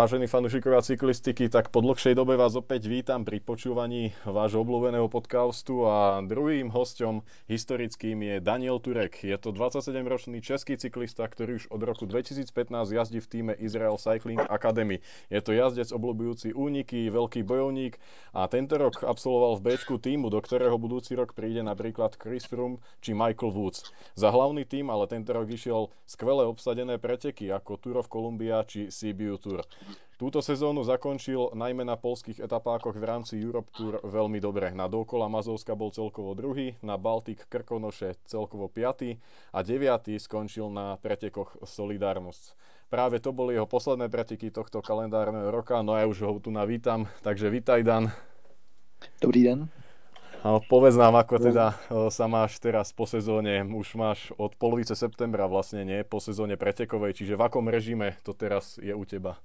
Vážení fanúšikovia cyklistiky, tak po dlhšej dobe vás opäť vítam pri počúvaní vášho obľúbeného podcastu a druhým hostom historickým je Daniel Turek. Je to 27-ročný český cyklista, ktorý už od roku 2015 jazdí v týme Israel Cycling Academy. Je to jazdec obľúbujúci úniky, veľký bojovník a tento rok absolvoval v Bčku týmu, do ktorého budúci rok príde napríklad Chris Froome či Michael Woods. Za hlavný tým ale tento rok išiel skvelé obsadené preteky ako Tour of Columbia či CBU Tour. Túto sezónu zakončil najmä na polských etapákoch v rámci Europe Tour veľmi dobre. Na dokola Mazovska bol celkovo druhý, na Baltik Krkonoše celkovo piatý a deviatý skončil na pretekoch Solidarnosť. Práve to boli jeho posledné preteky tohto kalendárneho roka, no ja už ho tu navítam, takže vítaj Dan. Dobrý den. A povedz nám, ako teda sa máš teraz po sezóne. Už máš od polovice septembra vlastne, nie? Po sezóne pretekovej, čiže v akom režime to teraz je u teba?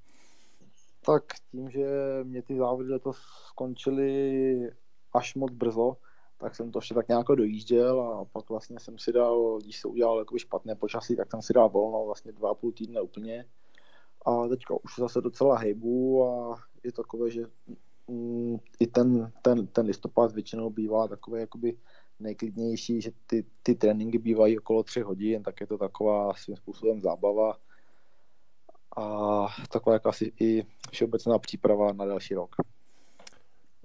Tak tím, že mě ty závody letos skončily až moc brzo, tak jsem to ještě tak nějak dojížděl a pak vlastně jsem si dal, když se udělal jakoby špatné počasí, tak jsem si dal volno vlastně dva a půl týdne úplně. A teďka už zase docela hejbu a je takové, že mm, i ten, ten, ten listopad většinou bývá takový jakoby nejklidnější, že ty, ty tréninky bývají okolo tři hodin, tak je to taková svým způsobem zábava a taková jako asi i všeobecná příprava na další rok.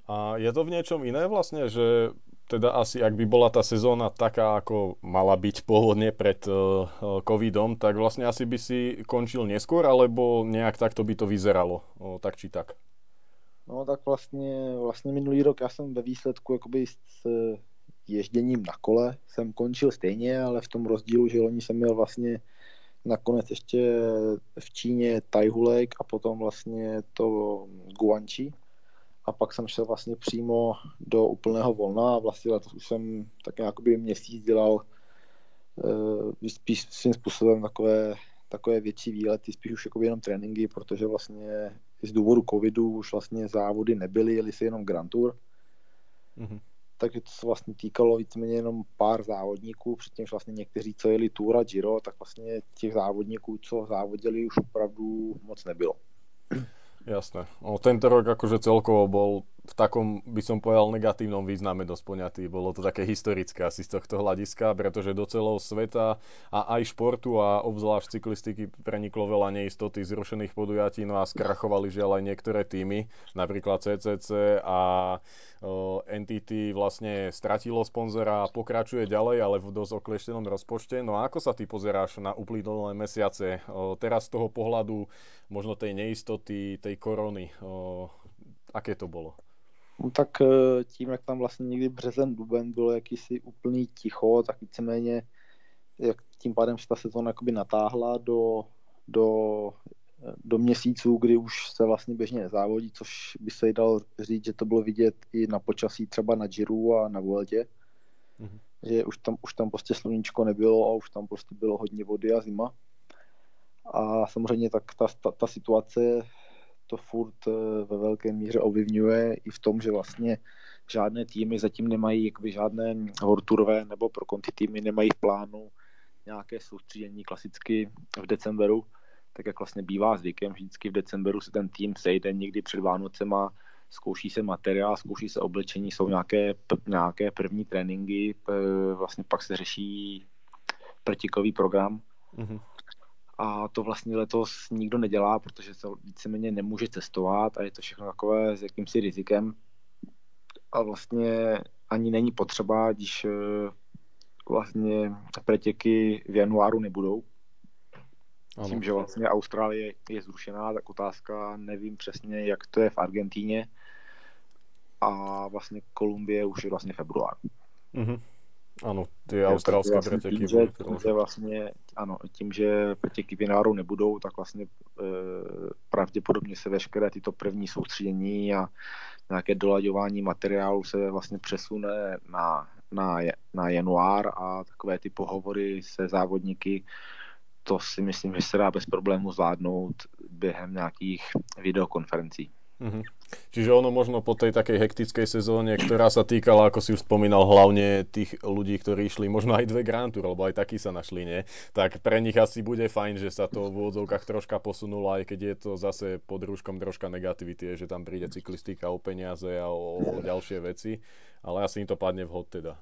A je to v niečom iné vlastne, že teda asi ak by bola tá sezóna taká, ako mala byť pôvodne pred uh, covidom, tak vlastne asi by si končil neskôr, alebo nejak takto by to vyzeralo, uh, tak či tak? No tak vlastně, vlastně minulý rok já jsem ve výsledku jakoby s ježděním na kole jsem končil stejně, ale v tom rozdílu, že loni jsem měl vlastně nakonec ještě v Číně Taihulek a potom vlastně to Guanchi. A pak jsem šel vlastně přímo do úplného volna a vlastně letos už jsem tak nějakoby měsíc dělal e, spíš svým způsobem takové, takové větší výlety, spíš už jako jenom tréninky, protože vlastně z důvodu covidu už vlastně závody nebyly, jeli se jenom Grand Tour. Mm-hmm takže to se vlastně týkalo víceméně jenom pár závodníků, přičemž vlastně někteří, co jeli Tour a Giro, tak vlastně těch závodníků, co závodili, už opravdu moc nebylo. Jasné. No, tento rok akože celkovo bol v takom, by som povedal, negatívnom význame dosť poňatý. Bolo to také historické asi z tohto hľadiska, pretože do celého sveta a aj športu a obzvlášť cyklistiky preniklo veľa neistoty zrušených podujatí, no a skrachovali žiaľ aj niektoré týmy, napríklad CCC a NTT vlastne stratilo sponzora a pokračuje ďalej, ale v dosť okleštenom rozpočte. No a ako sa ty pozeráš na uplynulé mesiace? Teraz z toho pohľadu možno tej neistoty, tej korony, aké to bolo? No tak e, tím, jak tam vlastně někdy březen, duben bylo jakýsi úplný ticho, tak víceméně jak tím pádem se ta sezóna jakoby natáhla do, do do měsíců, kdy už se vlastně běžně nezávodí, což by se dal říct, že to bylo vidět i na počasí třeba na Giro a na Vueldě, mm-hmm. že už tam, už tam prostě sluníčko nebylo a už tam prostě bylo hodně vody a zima. A samozřejmě tak ta, ta, ta situace to furt eh, ve velké míře ovlivňuje i v tom, že vlastně žádné týmy zatím nemají jakoby žádné horturové nebo pro konti týmy nemají v plánu nějaké soustředění klasicky v decembru, tak jak vlastně bývá zvykem, vždycky v decembru se ten tým sejde někdy před Vánocema, zkouší se materiál, zkouší se oblečení, jsou nějaké, nějaké první tréninky, vlastně pak se řeší prtikový program. Mm-hmm. A to vlastně letos nikdo nedělá, protože se víceméně nemůže cestovat a je to všechno takové s jakýmsi rizikem. A vlastně ani není potřeba, když eh, vlastně pretěky v januáru nebudou, ano. Tím, že vlastně Austrálie je zrušená, tak otázka, nevím přesně, jak to je v Argentíně. A vlastně Kolumbie už je vlastně február. Mm-hmm. Ano, ty australské vlastně preteky. Tím, že, tím, že vlastně, ano, tím, že preteky v januáru nebudou, tak vlastně e, pravděpodobně se veškeré tyto první soustředění a nějaké dolaďování materiálu se vlastně přesune na, na, na január a takové ty pohovory se závodníky to si myslím, že se dá bez problému zvládnout během nějakých videokonferencí. Uh-huh. Čiže ono možno po tej takej hektickej sezóne, ktorá sa týkala, ako si už spomínal, hlavne tých ľudí, ktorí išli možno aj dve Grand Tour, lebo aj takí sa našli, nie? Tak pre nich asi bude fajn, že sa to v úvodzovkách troška posunulo, aj keď je to zase pod rúškom troška negativity, že tam príde cyklistika o peniaze a o, o ďalšie veci, ale asi im to padne vhod teda.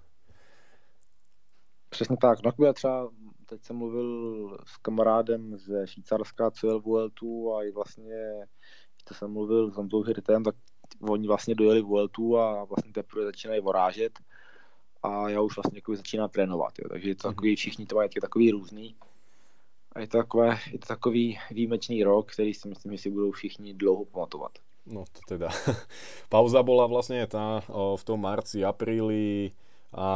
Přesně tak. No, já třeba teď jsem mluvil s kamarádem ze Švýcarska, co jel a i vlastně to jsem mluvil s Honzou Hirtem, tak oni vlastně dojeli Vueltu a vlastně teprve začínají vorážet a já už vlastně jako začínám trénovat, jo. takže je to takový, všichni to mají takový různý a je to, takové, je to takový výjimečný rok, který si myslím, že si budou všichni dlouho pamatovat. No to teda. Pauza bola vlastne tá v tom marci, apríli, a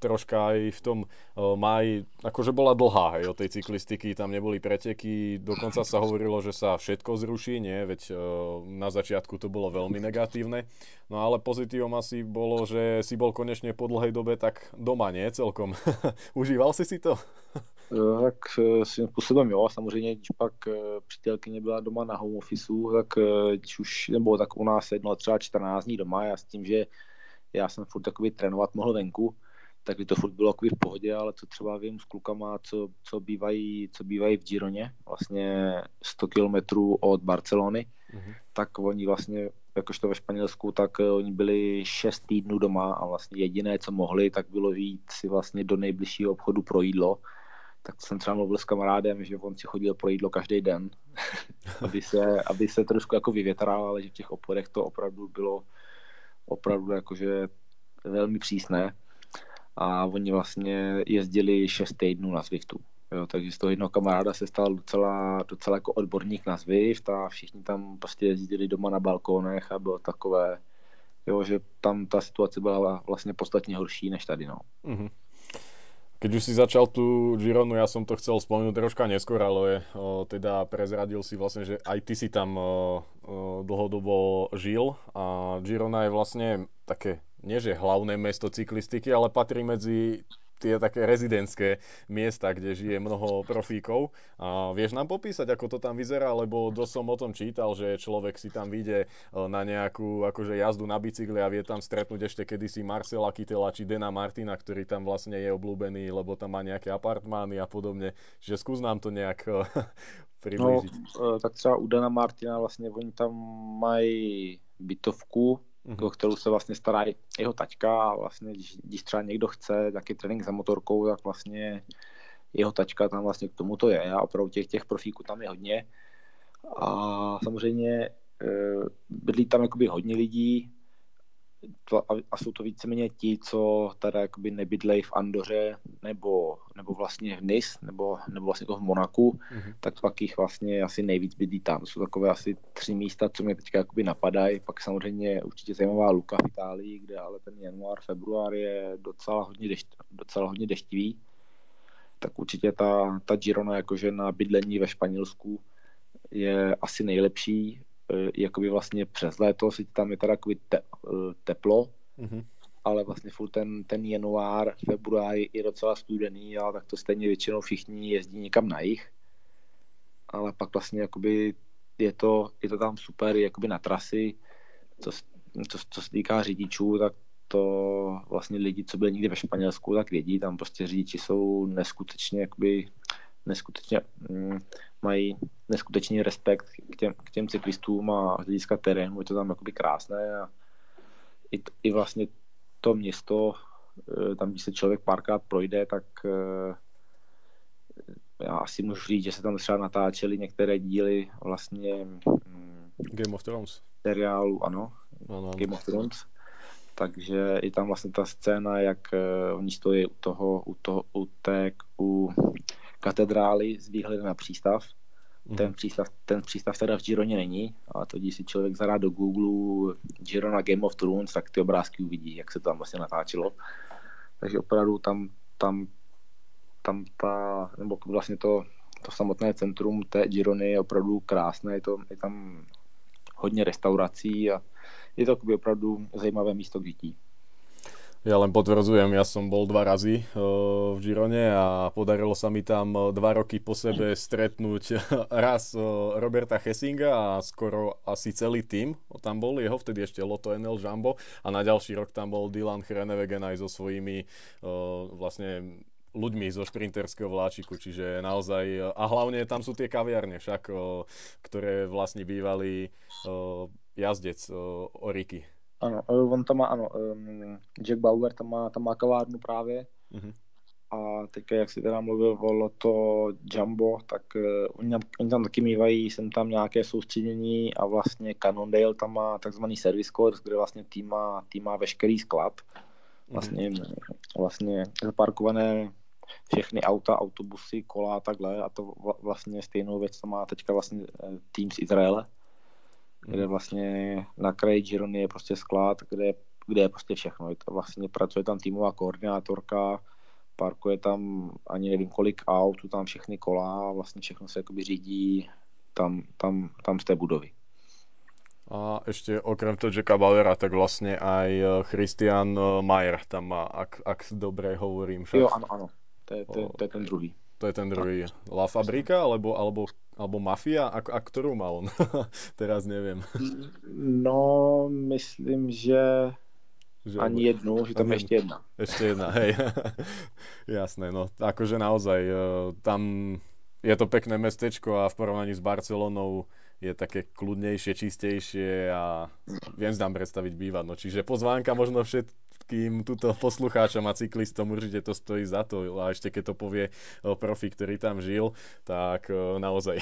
troška aj v tom máji, akože bola dlhá, hej, o tej cyklistiky, tam neboli preteky, dokonca sa hovorilo, že sa všetko zruší, nie, veď na začiatku to bolo veľmi negatívne, no ale pozitívom asi bolo, že si bol konečne po dlhej dobe tak doma, nie, celkom. Užíval si si to? Tak e, svým způsobem jo, samozřejmě, když pak e, přítelkyně byla doma na home officeu, tak e, když už, nebo tak u nás jedno třeba 14 dní doma, já s tím, že já jsem furt takový trénovat mohl venku, tak by to furt bylo v pohodě, ale co třeba vím s klukama, co, co, bývají, co bývají v Gironě, vlastně 100 kilometrů od Barcelony, mm-hmm. tak oni vlastně, jakožto ve Španělsku, tak eh, oni byli 6 týdnů doma a vlastně jediné, co mohli, tak bylo jít si vlastně do nejbližšího obchodu pro jídlo, tak jsem třeba mluvil s kamarádem, že on si chodil pro jídlo každý den, aby, se, aby se trošku jako vyvětral, ale že v těch obchodech to opravdu bylo opravdu jakože velmi přísné a oni vlastně jezdili 6 týdnů na Zwiftu. Jo, takže z toho jednoho kamaráda se stal docela, docela jako odborník na Zwift a všichni tam prostě jezdili doma na balkónech a bylo takové, jo, že tam ta situace byla vlastně podstatně horší než tady. No. Mm-hmm. Keď už si začal tú Gironu, ja som to chcel spomenúť troška neskôr, ale o, teda prezradil si vlastne, že aj ty si tam o, o, dlhodobo žil a Girona je vlastne také, nie že hlavné mesto cyklistiky, ale patrí medzi tie také rezidentské miesta, kde žije mnoho profíkov. A vieš nám popísať, ako to tam vyzerá, lebo dosť som o tom čítal, že človek si tam vyjde e, na nejakú akože jazdu na bicykli a vie tam stretnúť ešte kedysi Marcela Kytela či Dena Martina, ktorý tam vlastne je obľúbený, lebo tam má nejaké apartmány a podobne. Čiže skús nám to nejak e, priblížiť. No, tak třeba u Dana Martina vlastně oni tam mají bytovku, mm-hmm. o kterou se vlastně stará jeho taťka a vlastně, když, když třeba někdo chce taky trénink za motorkou, tak vlastně jeho tačka tam vlastně k tomu to je a opravdu těch, těch profíků tam je hodně. A samozřejmě e, bydlí tam jakoby hodně lidí, to, a, a jsou to víceméně ti, co teda jakoby nebydlejí v Andoře nebo, nebo vlastně v Nis, nebo, nebo vlastně jako v Monaku, mm-hmm. tak pak jich vlastně asi nejvíc bydlí tam. To jsou takové asi tři místa, co mě teďka jakoby napadají. Pak samozřejmě určitě zajímavá Luka v Itálii, kde ale ten január, február je docela hodně, dešť, docela hodně deštivý. Tak určitě ta, ta Girona jakože na bydlení ve Španělsku je asi nejlepší jakoby vlastně přes léto, si tam je teda takový te, e, teplo, mm-hmm. ale vlastně furt ten, ten január, február je docela studený, ale tak to stejně většinou všichni jezdí někam na jich. Ale pak vlastně jakoby je to, je to tam super, jakoby na trasy, co, co, co se týká řidičů, tak to vlastně lidi, co byli někdy ve Španělsku, tak vědí, tam prostě řidiči jsou neskutečně jakoby neskutečně mm, mají neskutečný respekt k těm, k těm cyklistům a z hlediska terénu je to tam jakoby krásné a i, i vlastně to město, eh, tam když se člověk párkrát projde, tak eh, já asi můžu říct, že se tam třeba natáčely některé díly vlastně mm, Game of Thrones. Seriálu, ano, ano. Game of Thrones. Takže i tam vlastně ta scéna, jak uh, oni stojí u toho, u toho, u té, u katedrály s výhledem na přístav. Mm. Ten, přístav, ten přístav teda v Gironě není, a to když si člověk zadá do Google Girona Game of Thrones, tak ty obrázky uvidí, jak se to tam vlastně natáčelo. Takže opravdu tam, tam, tam ta, nebo vlastně to, to samotné centrum té Girony je opravdu krásné, je, to, je tam hodně restaurací a je to opravdu zajímavé místo k žití. Ja len potvrdzujem, ja som bol dva razy v Girone a podarilo sa mi tam dva roky po sebe stretnúť raz Roberta Hessinga a skoro asi celý tým tam bol, jeho vtedy ešte Loto NL Jumbo a na ďalší rok tam bol Dylan Hrenewegen aj so svojimi vlastne ľuďmi zo šprinterského vláčiku, čiže naozaj, a hlavne tam sú tie kaviarne však, ktoré vlastne bývali jazdec Oriky. Ano, eh, on tam má, ano, um, Jack Bauer tam má, tam má kavárnu právě. Mm-hmm. A teďka, jak si teda mluvil o to Jumbo, tak uh, oni, tam, oni tam taky mývají, jsem tam nějaké soustředění a vlastně Cannondale tam má takzvaný service course, kde vlastně tým má, tým má veškerý sklad. Mhm. Vlastně, mm-hmm. vlastně zaparkované všechny auta, autobusy, kola a takhle a to vlastně stejnou věc to má teďka vlastně eh, tým z Izraele kde vlastně na kraji Girony je prostě sklad, kde, kde je prostě všechno. Je to vlastně pracuje tam týmová koordinátorka, parkuje tam ani nevím kolik aut, tam všechny kola a vlastně všechno se jakoby řídí tam, tam, tam z té budovy. A ešte okrem toho Jacka Bauera, tak vlastne aj eh, Christian eh, Mayer tam má, ak, ak dobre hovorím. Však. Jo, ano, ano. To je, to, to je ten druhý. To je ten druhý. La Fabrika, alebo, alebo alebo Mafia? A, a ktorú má on? Teraz neviem. No, myslím, že že ani jednu, že tam je ešte jedna. Ešte jedna, hej. Jasné, no akože naozaj e, tam je to pekné mestečko a v porovnaní s Barcelonou je také kľudnejšie, čistejšie a viem si tam predstaviť bývať. No, čiže pozvánka možno všet, všetkým túto poslucháčom a cyklistom určite to stojí za to. A ešte keď to povie profi, ktorý tam žil, tak naozaj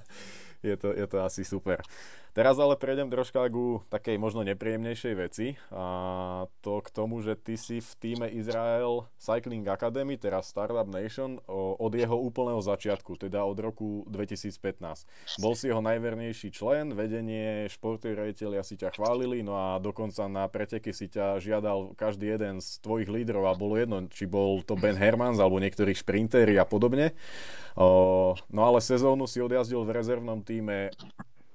je, to, je to asi super. Teraz ale prejdem troška ku takej možno nepríjemnejšej veci a to k tomu, že ty si v týme Israel Cycling Academy, teraz Startup Nation, od jeho úplného začiatku, teda od roku 2015. Bol si jeho najvernejší člen, vedenie, športoví rejiteľia si ťa chválili, no a dokonca na preteky si ťa žiadal každý jeden z tvojich lídrov a bolo jedno, či bol to Ben Hermans alebo niektorí šprintéri a podobne. No ale sezónu si odjazdil v rezervnom týme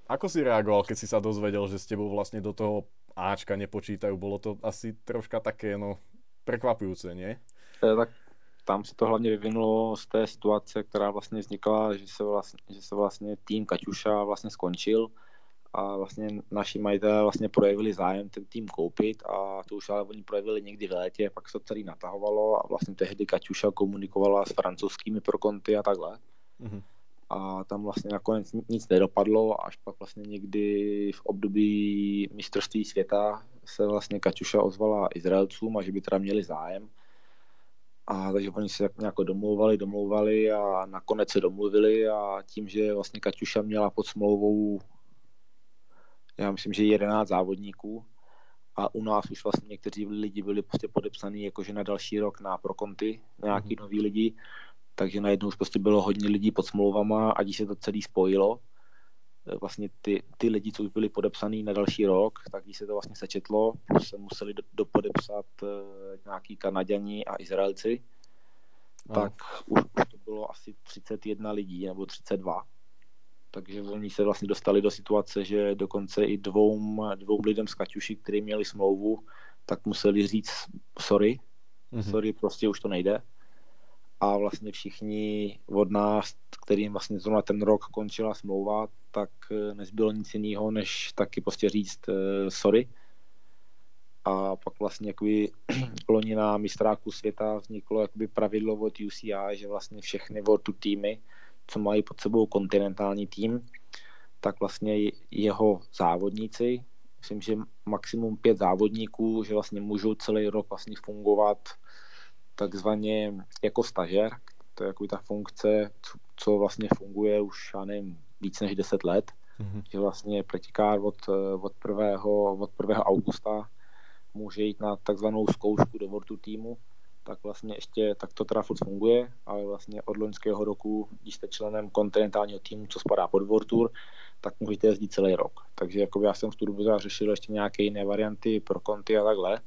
ako si reagoval, keď si sa dozvedel, že s tebou vlastne do toho Ačka nepočítajú? Bolo to asi troška také, no, prekvapujúce, nie? E, tak tam se to hlavně vyvinulo z té situace, která vlastně vznikla, že se vlastně, že se vlastně tým Kaťuša vlastně skončil a vlastně naši majitelé vlastně projevili zájem ten tým koupit a to už ale oni projevili někdy v létě, pak se to celý natahovalo a vlastně tehdy Kaťuša komunikovala s francouzskými prokonty a takhle. Mm-hmm a tam vlastně nakonec nic nedopadlo, až pak vlastně někdy v období mistrovství světa se vlastně Kaťuša ozvala Izraelcům a že by teda měli zájem. A takže oni se nějak domlouvali, domlouvali a nakonec se domluvili a tím, že vlastně Kaťuša měla pod smlouvou já myslím, že 11 závodníků a u nás už vlastně někteří lidi byli prostě podepsaní jakože na další rok na prokonty, nějaký mm-hmm. noví lidi, takže najednou už prostě bylo hodně lidí pod smlouvama a když se to celé spojilo, eh, vlastně ty, ty lidi, co už byli podepsaný na další rok, tak když se to vlastně sečetlo, plus se museli do, dopodepsat uh, nějaký Kanaděni a Izraelci, no. tak už, už to bylo asi 31 lidí nebo 32. Takže oni se vlastně dostali do situace, že dokonce i dvou, dvou lidem z Kaťuši, kteří měli smlouvu, tak museli říct sorry, mm-hmm. sorry, prostě už to nejde a vlastně všichni od nás, kterým vlastně zrovna ten rok končila smlouva, tak eh, nezbylo nic jiného, než taky prostě říct uh, sorry. A pak vlastně jakoby loni na mistráku světa vzniklo jakoby pravidlo od UCI, že vlastně všechny World Tour týmy, co mají pod sebou kontinentální tým, tak vlastně jeho závodníci, myslím, že maximum pět závodníků, že vlastně můžou celý rok vlastně fungovat takzvaně jako stažer, to je jako ta funkce, co, co vlastně funguje už, já nevím, víc než 10 let, mm-hmm. že vlastně pretikár od, od, 1. od 1. augusta může jít na takzvanou zkoušku do World týmu, tak vlastně ještě tak to teda furt funguje, ale vlastně od loňského roku, když jste členem kontinentálního týmu, co spadá pod World Tour, tak můžete jezdit celý rok. Takže jako já jsem v tu dobu řešil ještě nějaké jiné varianty pro konty a takhle,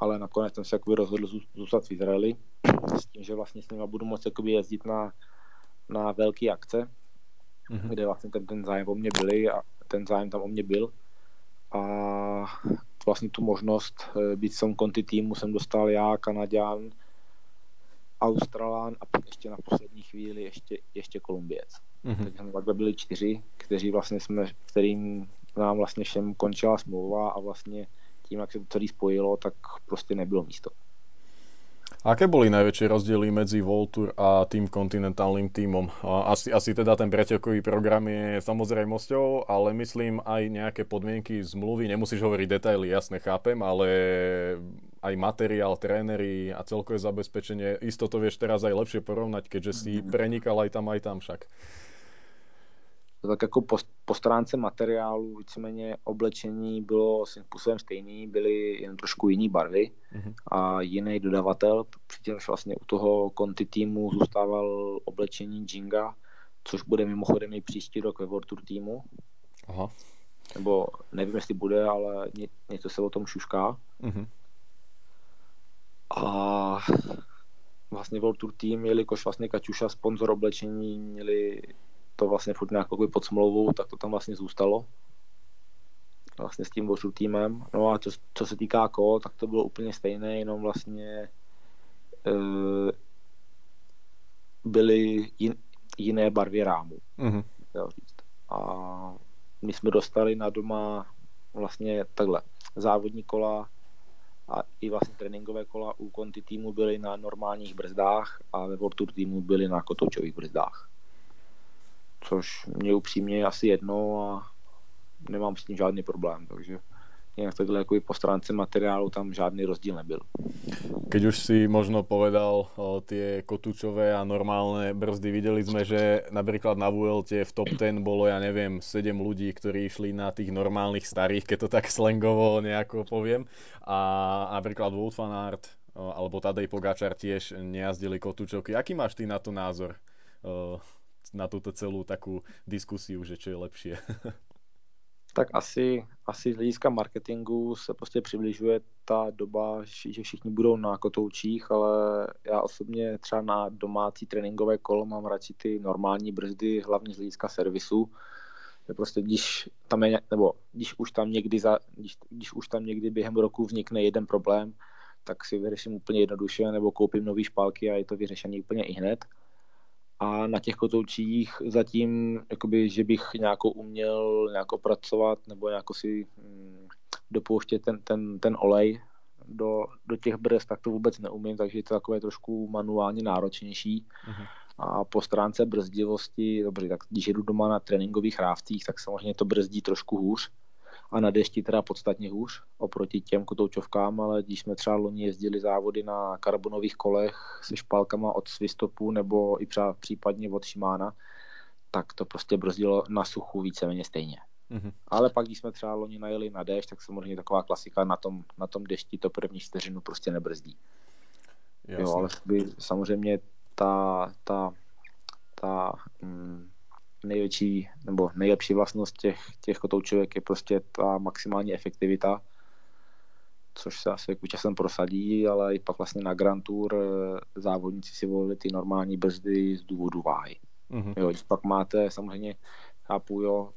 ale nakonec jsem se jakoby rozhodl zůstat v Izraeli s tím, že vlastně s nimi budu moct jakoby jezdit na, na velké akce, mm-hmm. kde vlastně ten, ten zájem o mě byli a ten zájem tam o mě byl. A vlastně tu možnost eh, být v konti týmu jsem dostal já, Kanaďan, Australán a pak ještě na poslední chvíli ještě, ještě Kolumbiec. Mm-hmm. Takže jsme takhle byli čtyři, kteří vlastně jsme, kterým nám vlastně všem končila smlouva a vlastně tím, jak se to celé spojilo, tak prostě nebylo místo. Aké boli najväčšie rozdiely medzi Voltur a tým kontinentálnym týmom? Asi, asi teda ten pretekový program je samozrejmosťou, ale myslím aj nejaké podmienky zmluvy, nemusíš hovoriť detaily, jasne chápem, ale aj materiál, tréneri a celkové zabezpečenie, isto to vieš teraz aj lepšie porovnať, keďže si mhm. prenikal aj tam, aj tam však tak jako po, po stránce materiálu víceméně oblečení bylo svým způsobem stejný, byly jen trošku jiný barvy mm-hmm. a jiný dodavatel, přičemž vlastně u toho konti týmu zůstával oblečení Jinga, což bude mimochodem i příští rok ve World Tour týmu. Aha. Nebo nevím, jestli bude, ale ně, něco se o tom šušká. Mm-hmm. A vlastně World Tour tým, jelikož vlastně Kačuša sponzor oblečení, měli to vlastně furt nějak pod smlouvou, tak to tam vlastně zůstalo. Vlastně s tím Vořu týmem. No a co, co se týká kol, tak to bylo úplně stejné, jenom vlastně e, byly jin, jiné barvy rámu. Mm-hmm. A my jsme dostali na doma vlastně takhle závodní kola a i vlastně tréninkové kola u konti týmu byly na normálních brzdách a ve World Tour týmu byly na kotoučových brzdách což mě upřímně asi jedno a nemám s tím žádný problém, takže jinak takhle jako po stránce materiálu tam žádný rozdíl nebyl. Keď už si možno povedal o, tie kotúčové a normálne brzdy, videli sme, že napríklad na Vuelte v top 10 bolo, ja neviem, 7 ľudí, ktorí išli na tých normálnych starých, keď to tak slangovo nejako poviem. A napríklad Wout van Aert alebo Tadej Pogačar tiež nejazdili kotúčovky. Aký máš ty na to názor? Na túto celú takú diskusiu, že čo je lepšie? tak asi, asi z hlediska marketingu se prostě přibližuje ta doba, že všichni budou na kotoučích, ale já osobně třeba na domácí tréninkové kolo mám radši ty normální brzdy, hlavně z hlediska servisu. Je prostě když tam je, nebo když už tam někdy za, když, když už tam někdy během roku vznikne jeden problém, tak si vyřeším úplně jednoduše, nebo koupím nové špálky a je to vyřešené úplně i hned a na těch kotoučích zatím, jakoby, že bych nějakou uměl nějak pracovat nebo nějak si hm, dopouštět ten, ten, ten olej do, do těch brez, tak to vůbec neumím, takže je to takové trošku manuálně náročnější. Uh-huh. A po stránce brzdivosti, dobře, tak když jedu doma na tréninkových rávcích, tak samozřejmě to brzdí trošku hůř, a na dešti teda podstatně hůř oproti těm kotoučovkám, ale když jsme třeba loni jezdili závody na karbonových kolech se špálkama od Svistopu nebo i třeba případně od Shimana, tak to prostě brzdilo na suchu víceméně stejně. Mm-hmm. Ale pak, když jsme třeba loni najeli na déšť, tak samozřejmě taková klasika na tom, na tom dešti to první čtyřinu prostě nebrzdí. Jasně. Jo, ale by, samozřejmě ta, ta, ta mm, největší nebo nejlepší vlastnost těch, těch kotoučovek je prostě ta maximální efektivita, což se asi jako časem prosadí, ale i pak vlastně na Grand Tour eh, závodníci si volili ty normální brzdy z důvodu váhy. Mm-hmm. Jo, pak máte samozřejmě, chápu, jo,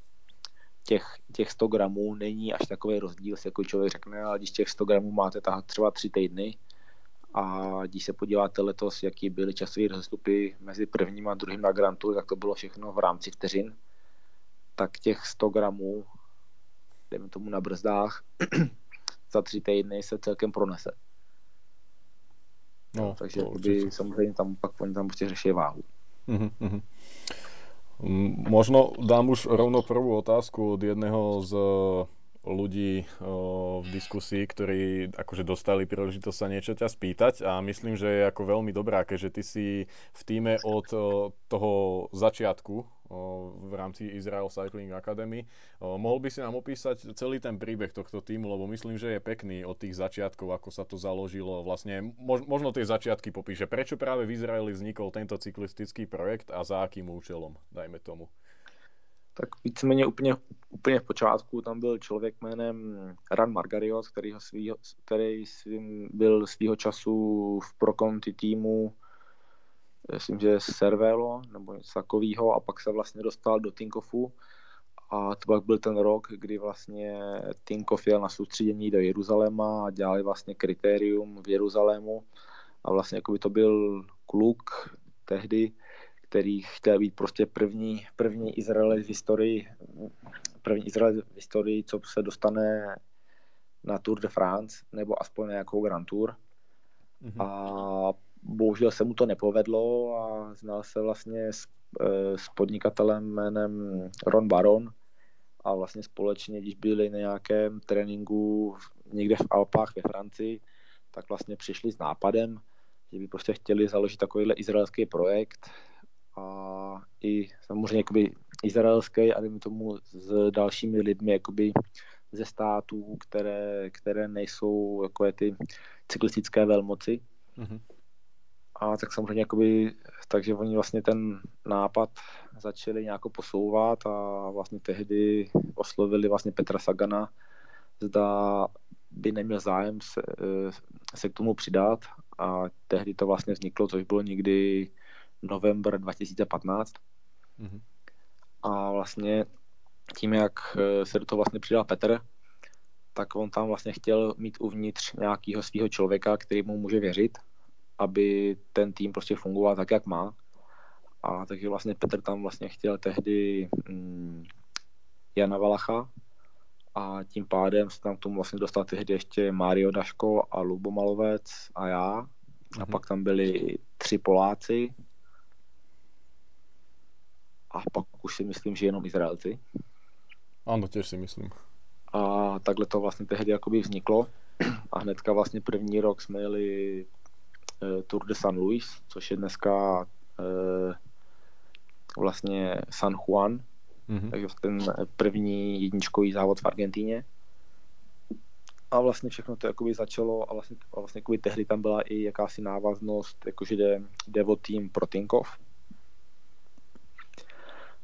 těch, těch 100 gramů není až takový rozdíl, jako člověk řekne, ale když těch 100 gramů máte tahat třeba tři týdny, a když se podíváte letos, jaký byly časové rozestupy mezi prvním a druhým na Grantu, tak to bylo všechno v rámci vteřin, tak těch 100 gramů, dejme tomu na brzdách, za tři týdny se celkem pronese. No, Takže by samozřejmě tam pak oni tam prostě řeší váhu. Mm-hmm. Možno dám už rovno prvú otázku od jedného z ľudí v diskusii, ktorí akože dostali príležitosť sa niečo ťa spýtať a myslím, že je ako veľmi dobrá, keďže ty si v týme od toho začiatku v rámci Israel Cycling Academy. Mohol by si nám opísať celý ten príbeh tohto týmu, lebo myslím, že je pekný od tých začiatkov, ako sa to založilo. Vlastne mož, možno tie začiatky popíše. Prečo práve v Izraeli vznikol tento cyklistický projekt a za akým účelom, dajme tomu tak víceméně úplně, úplně v počátku tam byl člověk jménem Ran Margarios, který, svýho, který svým, byl svýho času v Proconti týmu myslím, že Servelo nebo něco takového a pak se vlastně dostal do Tinkofu A to pak byl ten rok, kdy vlastně Tinkov jel na soustředění do Jeruzaléma a dělali vlastně kritérium v Jeruzalému. A vlastně jako by to byl kluk tehdy, který chtěl být prostě první, první Izrael v historii, první Izrael v historii, co se dostane na Tour de France, nebo aspoň nějakou Grand Tour. Mm-hmm. A bohužel se mu to nepovedlo a znal se vlastně s, eh, s podnikatelem jménem Ron Baron a vlastně společně, když byli na nějakém tréninku někde v Alpách ve Francii, tak vlastně přišli s nápadem, že by prostě chtěli založit takovýhle izraelský projekt a i samozřejmě jakoby izraelský a tomu s dalšími lidmi jakoby ze států, které, které nejsou jako ty cyklistické velmoci. Mm-hmm. A tak samozřejmě jakoby, takže oni vlastně ten nápad začali nějak posouvat a vlastně tehdy oslovili vlastně Petra Sagana, zda by neměl zájem se, se k tomu přidat a tehdy to vlastně vzniklo, což bylo někdy november 2015. Mm-hmm. A vlastně tím, jak se do toho vlastně přidal Petr, tak on tam vlastně chtěl mít uvnitř nějakého svého člověka, který mu může věřit, aby ten tým prostě fungoval tak, jak má. A takže vlastně Petr tam vlastně chtěl tehdy mm, Jana Valacha a tím pádem se tam k tomu vlastně dostal tehdy ještě Mario Daško a Lubo Malovec a já. A mm-hmm. pak tam byli tři Poláci a pak už si myslím, že jenom Izraelci. Ano, těž si myslím. A takhle to vlastně tehdy jakoby vzniklo. A hnedka vlastně první rok jsme jeli e, Tour de San Luis, což je dneska e, vlastně San Juan, mm-hmm. takže ten první jedničkový závod v Argentíně. A vlastně všechno to jakoby začalo a vlastně, a vlastně jakoby tehdy tam byla i jakási návaznost, jakože jde, jde o tým Protinkov,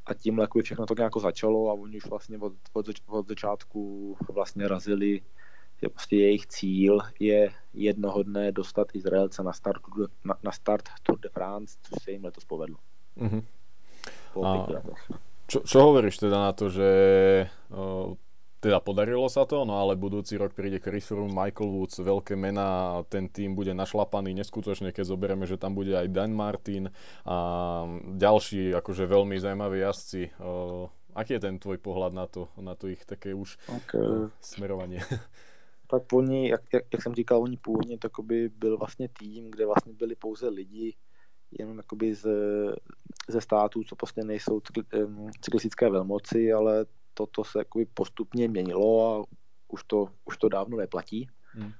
a tímhle jako všechno to nějak začalo a oni už vlastně od, od, od začátku vlastně razili, že prostě jejich cíl je jednoho dne dostat Izraelce na start, na, na start Tour de France, což se jim letos povedlo. Mm-hmm. Po a čo, čo hovoríš teda na to, že teda podarilo sa to, no ale budúci rok príde Chris Froome, Michael Woods, veľké mená ten tým bude našlapaný neskutočne, keď zoberieme, že tam bude aj Dan Martin a ďalší akože veľmi zaujímaví jazdci. aký je ten tvoj pohľad na to, na to ich také už tak, smerovanie? Tak oni, jak, jak, jak jsem říkal, oni původně by byl vlastně tým, kde vlastně byli pouze lidi, jenom jakoby z, ze států, co prostě nejsou cyklistické velmoci, ale toto se jakoby postupně měnilo a už to, už to dávno neplatí. Hmm.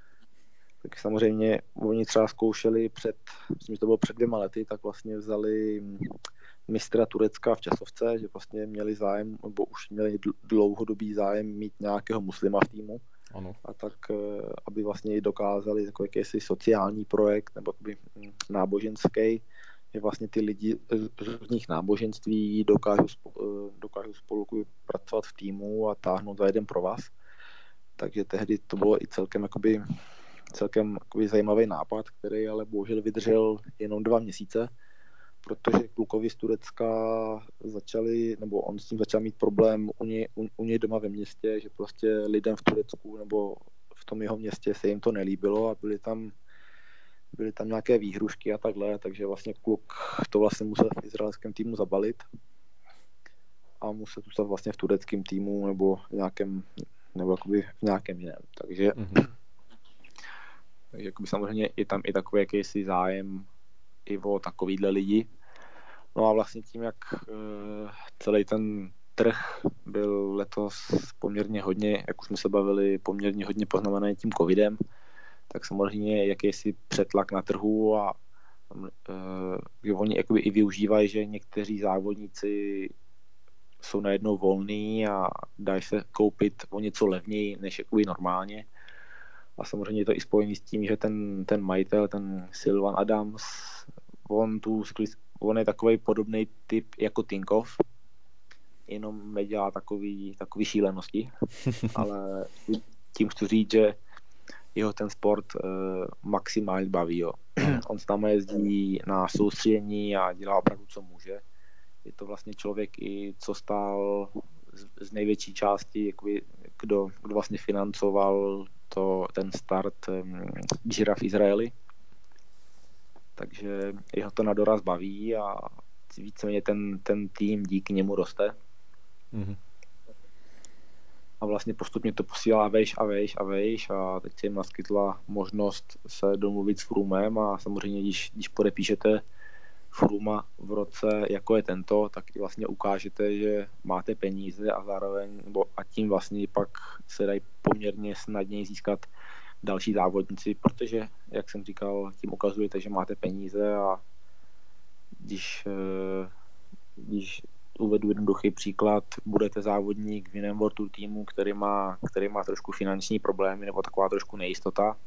Tak samozřejmě oni třeba zkoušeli před, myslím, že to bylo před dvěma lety, tak vlastně vzali mistra Turecka v časovce, že vlastně měli zájem, nebo už měli dlouhodobý zájem mít nějakého muslima v týmu. Ano. A tak, eh, aby vlastně dokázali jako jakýsi sociální projekt nebo náboženský, že vlastně ty lidi z různých náboženství dokážou, eh, dokážou spolu pracovat v týmu a táhnout za jeden pro vás. Takže tehdy to bylo i celkem jakoby, celkem jakoby zajímavý nápad, který ale bohužel vydržel jenom dva měsíce, protože klukovi z Turecka začali, nebo on s tím začal mít problém u něj, u, u něj doma ve městě, že prostě lidem v Turecku nebo v tom jeho městě se jim to nelíbilo a byli tam byly tam nějaké výhrušky a takhle, takže vlastně kluk to vlastně musel v izraelském týmu zabalit a musel zůstat vlastně v tureckém týmu nebo v nějakém, nebo jakoby v nějakém jiném. Takže, mm-hmm. takže jakoby samozřejmě je tam i takový jakýsi zájem i o takovýhle lidi. No a vlastně tím, jak uh, celý ten trh byl letos poměrně hodně, jak už jsme se bavili, poměrně hodně poznamenaný tím covidem, tak samozřejmě jakýsi přetlak na trhu a že oni jakoby i využívají, že někteří závodníci jsou najednou volní a dají se koupit o něco levněji než jakoby normálně. A samozřejmě je to i spojený s tím, že ten, ten majitel, ten Silvan Adams, on, tu, on je takový podobný typ jako Tinkov, jenom nedělá takový, takový šílenosti, ale tím chci říct, že jeho ten sport uh, maximálně baví. Jo. On tam jezdí na soustředění a dělá opravdu, co může. Je to vlastně člověk, i co stál z, z největší části, jakoby, kdo, kdo vlastně financoval to, ten start Gira v Izraeli. Takže jeho to na doraz baví a víceméně ten, ten tým díky němu roste. Mm-hmm. A vlastně postupně to posílá vejš a vejš a vejš. A teď se jim naskytla možnost se domluvit s Frumem a samozřejmě, když, když podepíšete Fruma v roce, jako je tento, tak i vlastně ukážete, že máte peníze a zároveň, nebo a tím vlastně pak se dají poměrně snadněji získat další závodníci, protože, jak jsem říkal, tím ukazujete, že máte peníze a když, eh, když uvedu jednoduchý příklad, budete závodník v jiném World týmu, který má, který má trošku finanční problémy nebo taková trošku nejistota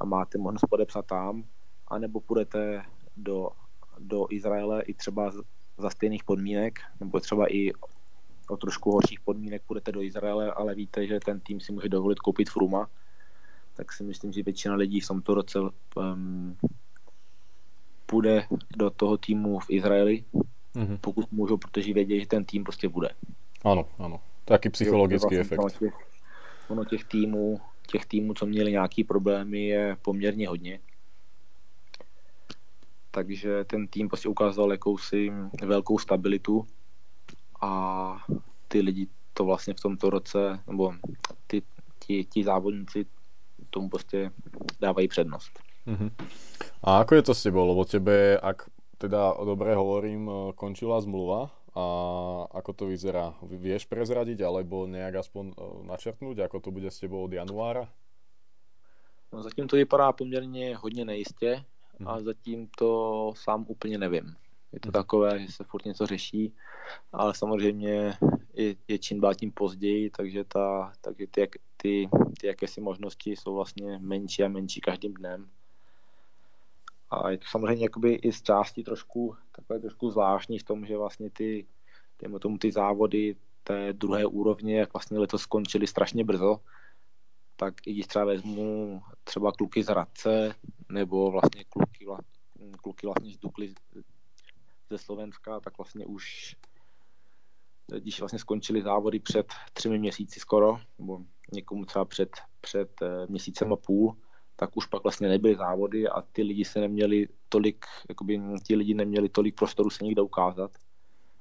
a máte možnost podepsat tam, anebo půjdete do do Izraele i třeba za stejných podmínek, nebo třeba i o trošku horších podmínek půjdete do Izraele, ale víte, že ten tým si může dovolit koupit Fruma, tak si myslím, že většina lidí v tomto roce um, půjde do toho týmu v Izraeli, mm-hmm. pokud můžou, protože vědí, že ten tým prostě bude. Ano, ano. Taky psychologický jo, vlastně efekt. Ono těch, ono těch týmů, těch týmů, co měli nějaký problémy, je poměrně hodně takže ten tým prostě ukázal jakousi velkou stabilitu a ty lidi to vlastně v tomto roce, nebo ty, ti, ti závodníci tomu prostě dávají přednost. Uh-huh. A ako je to s tebou? Lebo tebe, ak teda dobre hovorím, končila zmluva a ako to vyzerá? Vieš prezradiť alebo nejak aspoň e, načrtnúť, ako to bude s tebou od januára? No, zatím to vypadá poměrně hodně nejistě a mhm. zatím to sám úplně nevím. Je to mhm. takové, že se furt něco řeší, ale samozřejmě je, je čím dál tím později, takže, ta, takže ty, ty, ty jakési možnosti jsou vlastně menší a menší každým dnem. A je to samozřejmě jakoby i z části trošku, takové trošku zvláštní v tom, že vlastně ty, tomu ty závody té druhé úrovně, jak vlastně letos skončily strašně brzo, tak i když třeba vezmu třeba kluky z Hradce, nebo vlastně kluky, kluky vlastně z Dukly ze Slovenska, tak vlastně už když vlastně skončily závody před třemi měsíci skoro, nebo někomu třeba před, před eh, měsícem a půl, tak už pak vlastně nebyly závody a ty lidi se neměli tolik, jakoby ti lidi neměli tolik prostoru se někde ukázat.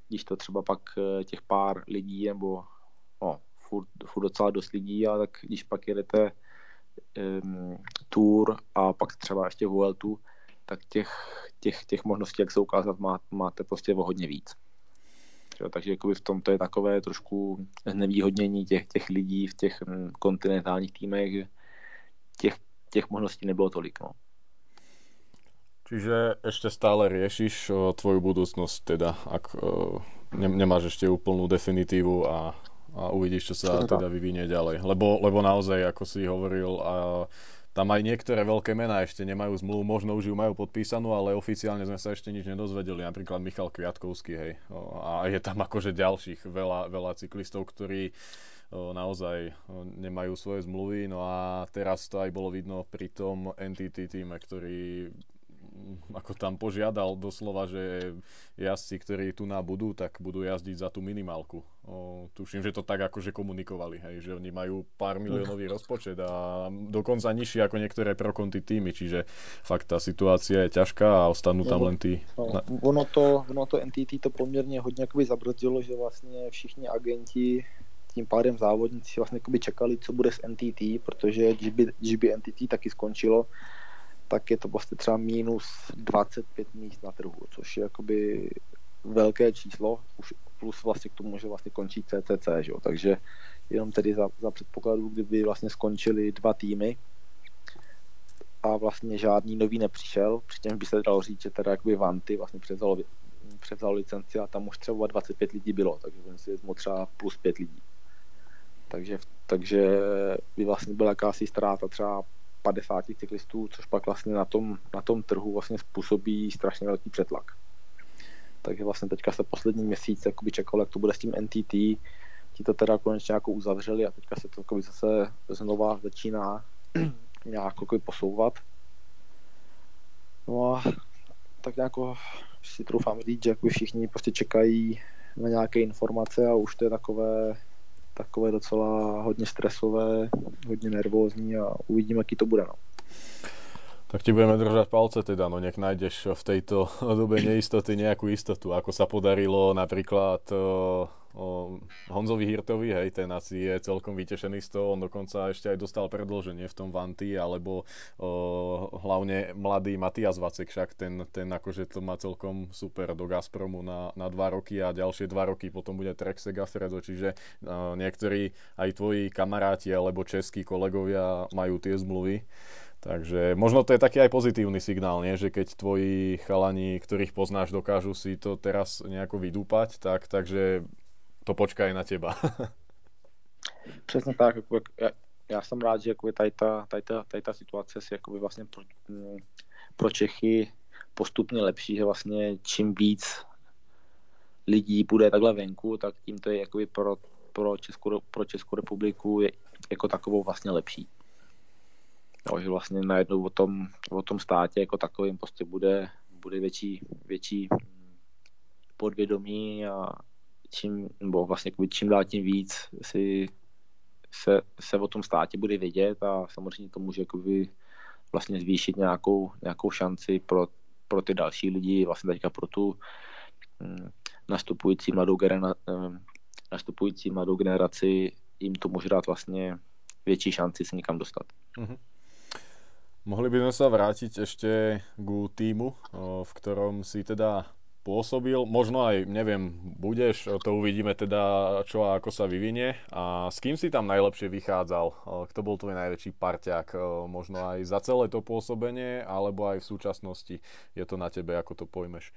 Když to třeba pak eh, těch pár lidí nebo no, furt, furt docela dost lidí, ale tak když pak jedete um, tour a pak třeba ještě Vueltu, tak těch, těch, těch možností, jak se ukázat, má, máte prostě o hodně víc. Jo, takže jakoby v tomto je takové trošku znevýhodnění těch, těch lidí v těch um, kontinentálních týmech, že těch, těch možností nebylo tolik. No. Čiže ešte stále riešiš o, tvoju budúcnosť, teda ak o, ne, nemáš ešte úplnú definitívu a a uvidíš, čo sa teda vyvinie ďalej. Lebo, lebo naozaj, ako si hovoril, a tam aj niektoré veľké mená ešte nemajú zmluvu, možno už ju majú podpísanú, ale oficiálne sme sa ešte nič nedozvedeli, napríklad Michal Kviatkovský, hej. A je tam akože ďalších veľa, veľa cyklistov, ktorí naozaj nemajú svoje zmluvy. No a teraz to aj bolo vidno pri tom NTT týme, ktorý ako tam požiadal doslova, že jazdci, ktorí tu na budú, tak budú jazdiť za tú minimálku. O, tuším, že to tak akože komunikovali, hej, že oni majú pár miliónový rozpočet a dokonca nižší ako niektoré prokonty týmy, čiže fakt tá situácia je ťažká a ostanú tam len tí... No, ono, to, ono to NTT to poměrně hodně jakoby zabrzdilo, že vlastně všichni agenti tím pádem závodníci vlastně čekali, co bude s NTT, protože když by, když by NTT taky skončilo, tak je to vlastně třeba minus 25 míst na trhu, což je jakoby velké číslo, už plus vlastně k tomu, že vlastně končí CCC, že jo? takže jenom tedy za, za předpokladu, kdyby vlastně skončili dva týmy a vlastně žádný nový nepřišel, přičemž by se dalo říct, že teda jakoby Vanty vlastně převzal, licenci a tam už třeba 25 lidí bylo, takže ten si vezmu třeba plus 5 lidí. Takže, takže by vlastně byla jakási ztráta třeba 50 cyklistů, což pak vlastně na tom, na tom trhu vlastně způsobí strašně velký přetlak. Takže vlastně teďka se poslední měsíc jakoby čekalo, jak to bude s tím NTT, ti to teda konečně jako uzavřeli a teďka se to jakoby zase znova začíná nějak jakoby posouvat. No a tak nějak si troufám říct, že jako všichni prostě čekají na nějaké informace a už to je takové, takové docela hodně stresové, hodně nervózní a uvidíme, jaký to bude. No. Tak ti budeme držať palce teda, no nech nájdeš v tejto dobe neistoty nejakú istotu, ako sa podarilo napríklad o, Honzovi Hirtovi, hej, ten asi je celkom vytešený z toho, on dokonca ešte aj dostal predloženie v tom Vanty, alebo o, hlavne mladý Matias Vacek, však ten, ten akože to má celkom super do Gazpromu na, na dva roky a ďalšie dva roky potom bude Trek Segafredo, čiže o, niektorí aj tvoji kamaráti alebo českí kolegovia majú tie zmluvy. Takže možno to je taký aj pozitívny signál, nie? že keď tvoji chalani, ktorých poznáš, dokážu si to teraz nejako vydúpať, tak, takže to počká na teba. Přesně tak, jako, já, já jsem rád, že jako tady, ta, tady, ta, tady ta situace si jako vlastně pro, pro Čechy postupně lepší, že vlastně čím víc lidí bude takhle venku, tak tím to je jakoby pro, pro, Českou, pro Českou republiku je jako takovou vlastně lepší. No, že vlastně najednou o tom, o tom státě jako takovým prostě bude, bude větší, větší podvědomí a čím, nebo vlastně čím dál tím víc si se, se o tom státě bude vědět a samozřejmě to může jakoby vlastně zvýšit nějakou, nějakou šanci pro, pro ty další lidi, vlastně teďka pro tu hm, nastupující mladou, genera, hm, nastupující mladou generaci jim to může dát vlastně větší šanci se někam dostat. Mm-hmm. Mohli by sme sa vrátiť ešte ku týmu, v ktorom si teda pôsobil. Možno aj, neviem, budeš, to uvidíme teda, čo a ako sa vyvinie. A s kým si tam najlepšie vychádzal? Kto bol tvoj najväčší parťák? Možno aj za celé to pôsobenie, alebo aj v súčasnosti? Je to na tebe, ako to pojmeš?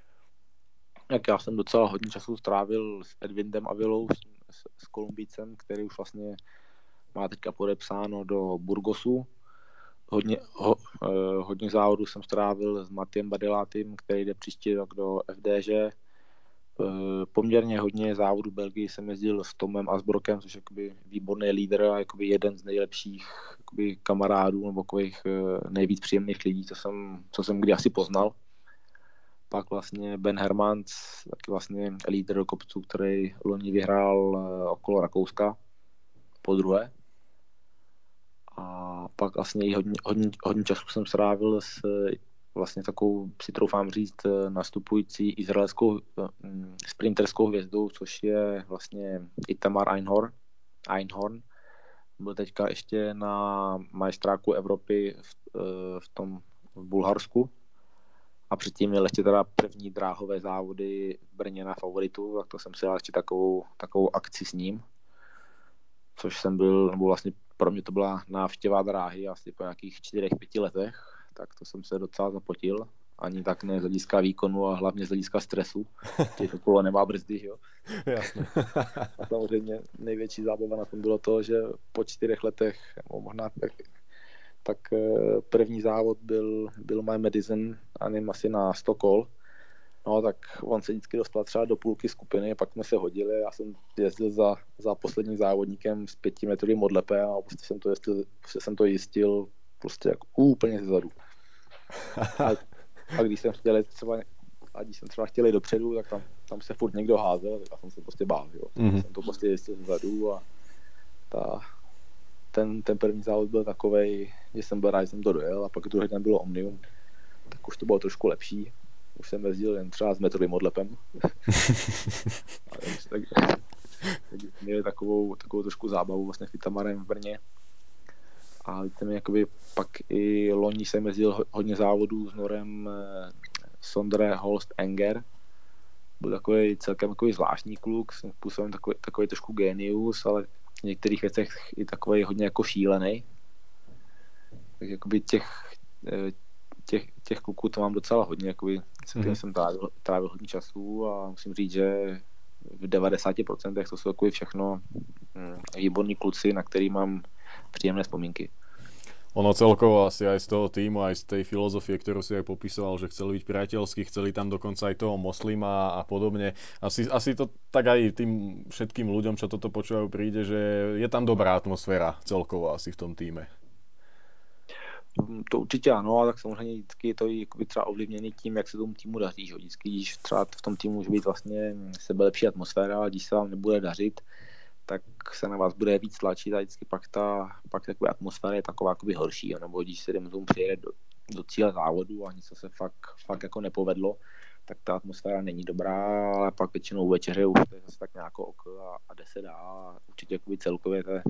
Tak já jsem docela hodně času strávil s Edwindem Avilou, s, s Kolumbícem, který už vlastně má teďka podepsáno do Burgosu hodně, ho, eh, hodně závodů jsem strávil s Matiem Badelátem, který jde příští rok do FDŽ. Eh, poměrně hodně závodů Belgii jsem jezdil s Tomem Asbrokem, což je jakoby výborný lídr a jakoby jeden z nejlepších jakoby kamarádů nebo eh, nejvíc příjemných lidí, co jsem, co jsem kdy asi poznal. Pak vlastně Ben Hermans, taky vlastně lídr kopců, který loni vyhrál okolo Rakouska po druhé pak vlastně hodně, hodně, hodně času jsem strávil s vlastně takovou, si troufám říct, nastupující izraelskou mm, sprinterskou hvězdou, což je vlastně Itamar Einhorn. Einhorn. Byl teďka ještě na majstráku Evropy v, eh, v tom v Bulharsku. A předtím měl ještě teda první dráhové závody v Brně na favoritu, tak to jsem si dal ještě takovou, takovou akci s ním což jsem byl, nebo vlastně pro mě to byla návštěva dráhy asi po nějakých čtyřech, pěti letech, tak to jsem se docela zapotil. Ani tak ne z hlediska výkonu a hlavně z hlediska stresu. Těch to kolo nemá brzdy, jo. Jasně. a samozřejmě největší zábava na tom bylo to, že po čtyřech letech, nebo možná tak, tak eh, první závod byl, byl My Medicine, a nevím, asi na 100 kol No, tak on se vždycky dostal třeba do půlky skupiny, pak jsme se hodili, já jsem jezdil za, za posledním závodníkem s pětimetrovým odlepe a prostě jsem to, jestli, prostě jsem to jistil prostě jako úplně zezadu. A, a když jsem chtěl třeba a když jsem třeba chtěl jít dopředu, tak tam, tam se furt někdo házel, tak já jsem se prostě bál, jo. Mm-hmm. Jsem to prostě jistil zezadu a ta, ten, ten první závod byl takový, že jsem byl rád, že jsem to dojel a pak druhý den bylo Omnium, tak už to bylo trošku lepší už jsem jezdil jen třeba s metrovým odlepem. tak, tak, měli takovou, takovou trošku zábavu vlastně s Itamarem v Brně. A víte mi, jakoby pak i loni jsem jezdil hodně závodů s Norem eh, Sondre Holst Enger. Byl takový celkem takový zvláštní kluk, jsem způsobem takový, takový trošku genius, ale v některých věcech i takový hodně jako šílený. Takže jakoby těch, eh, těch, těch kluků to mám docela hodně, jakoby, se kterým mm-hmm. jsem trávil, trávil hodně času a musím říct, že v 90% to jsou takový všechno hm, výborní kluci, na který mám příjemné vzpomínky. Ono celkovo asi aj z toho týmu, aj z tej filozofie, ktorú si aj popisoval, že chceli byť priateľskí, chceli tam dokonca aj toho moslima a podobne. Asi, asi to tak aj tým všetkým ľuďom, čo toto počúvajú, príde, že je tam dobrá atmosféra celkovo asi v tom týme. To určitě ano, a tak samozřejmě vždycky je to i třeba ovlivněný tím, jak se tomu týmu daří. Že? Vždycky, když třeba v tom týmu může být vlastně sebelepší atmosféra, ale když se vám nebude dařit, tak se na vás bude víc tlačit a vždycky pak ta pak taková atmosféra je taková jakoby horší, jo? nebo když se tomu přijede do, do cíle závodu a něco se fakt, fakt jako nepovedlo, tak ta atmosféra není dobrá, ale pak většinou večeře už to je zase tak nějak ok a, a jde se dál a určitě jakoby celkově to je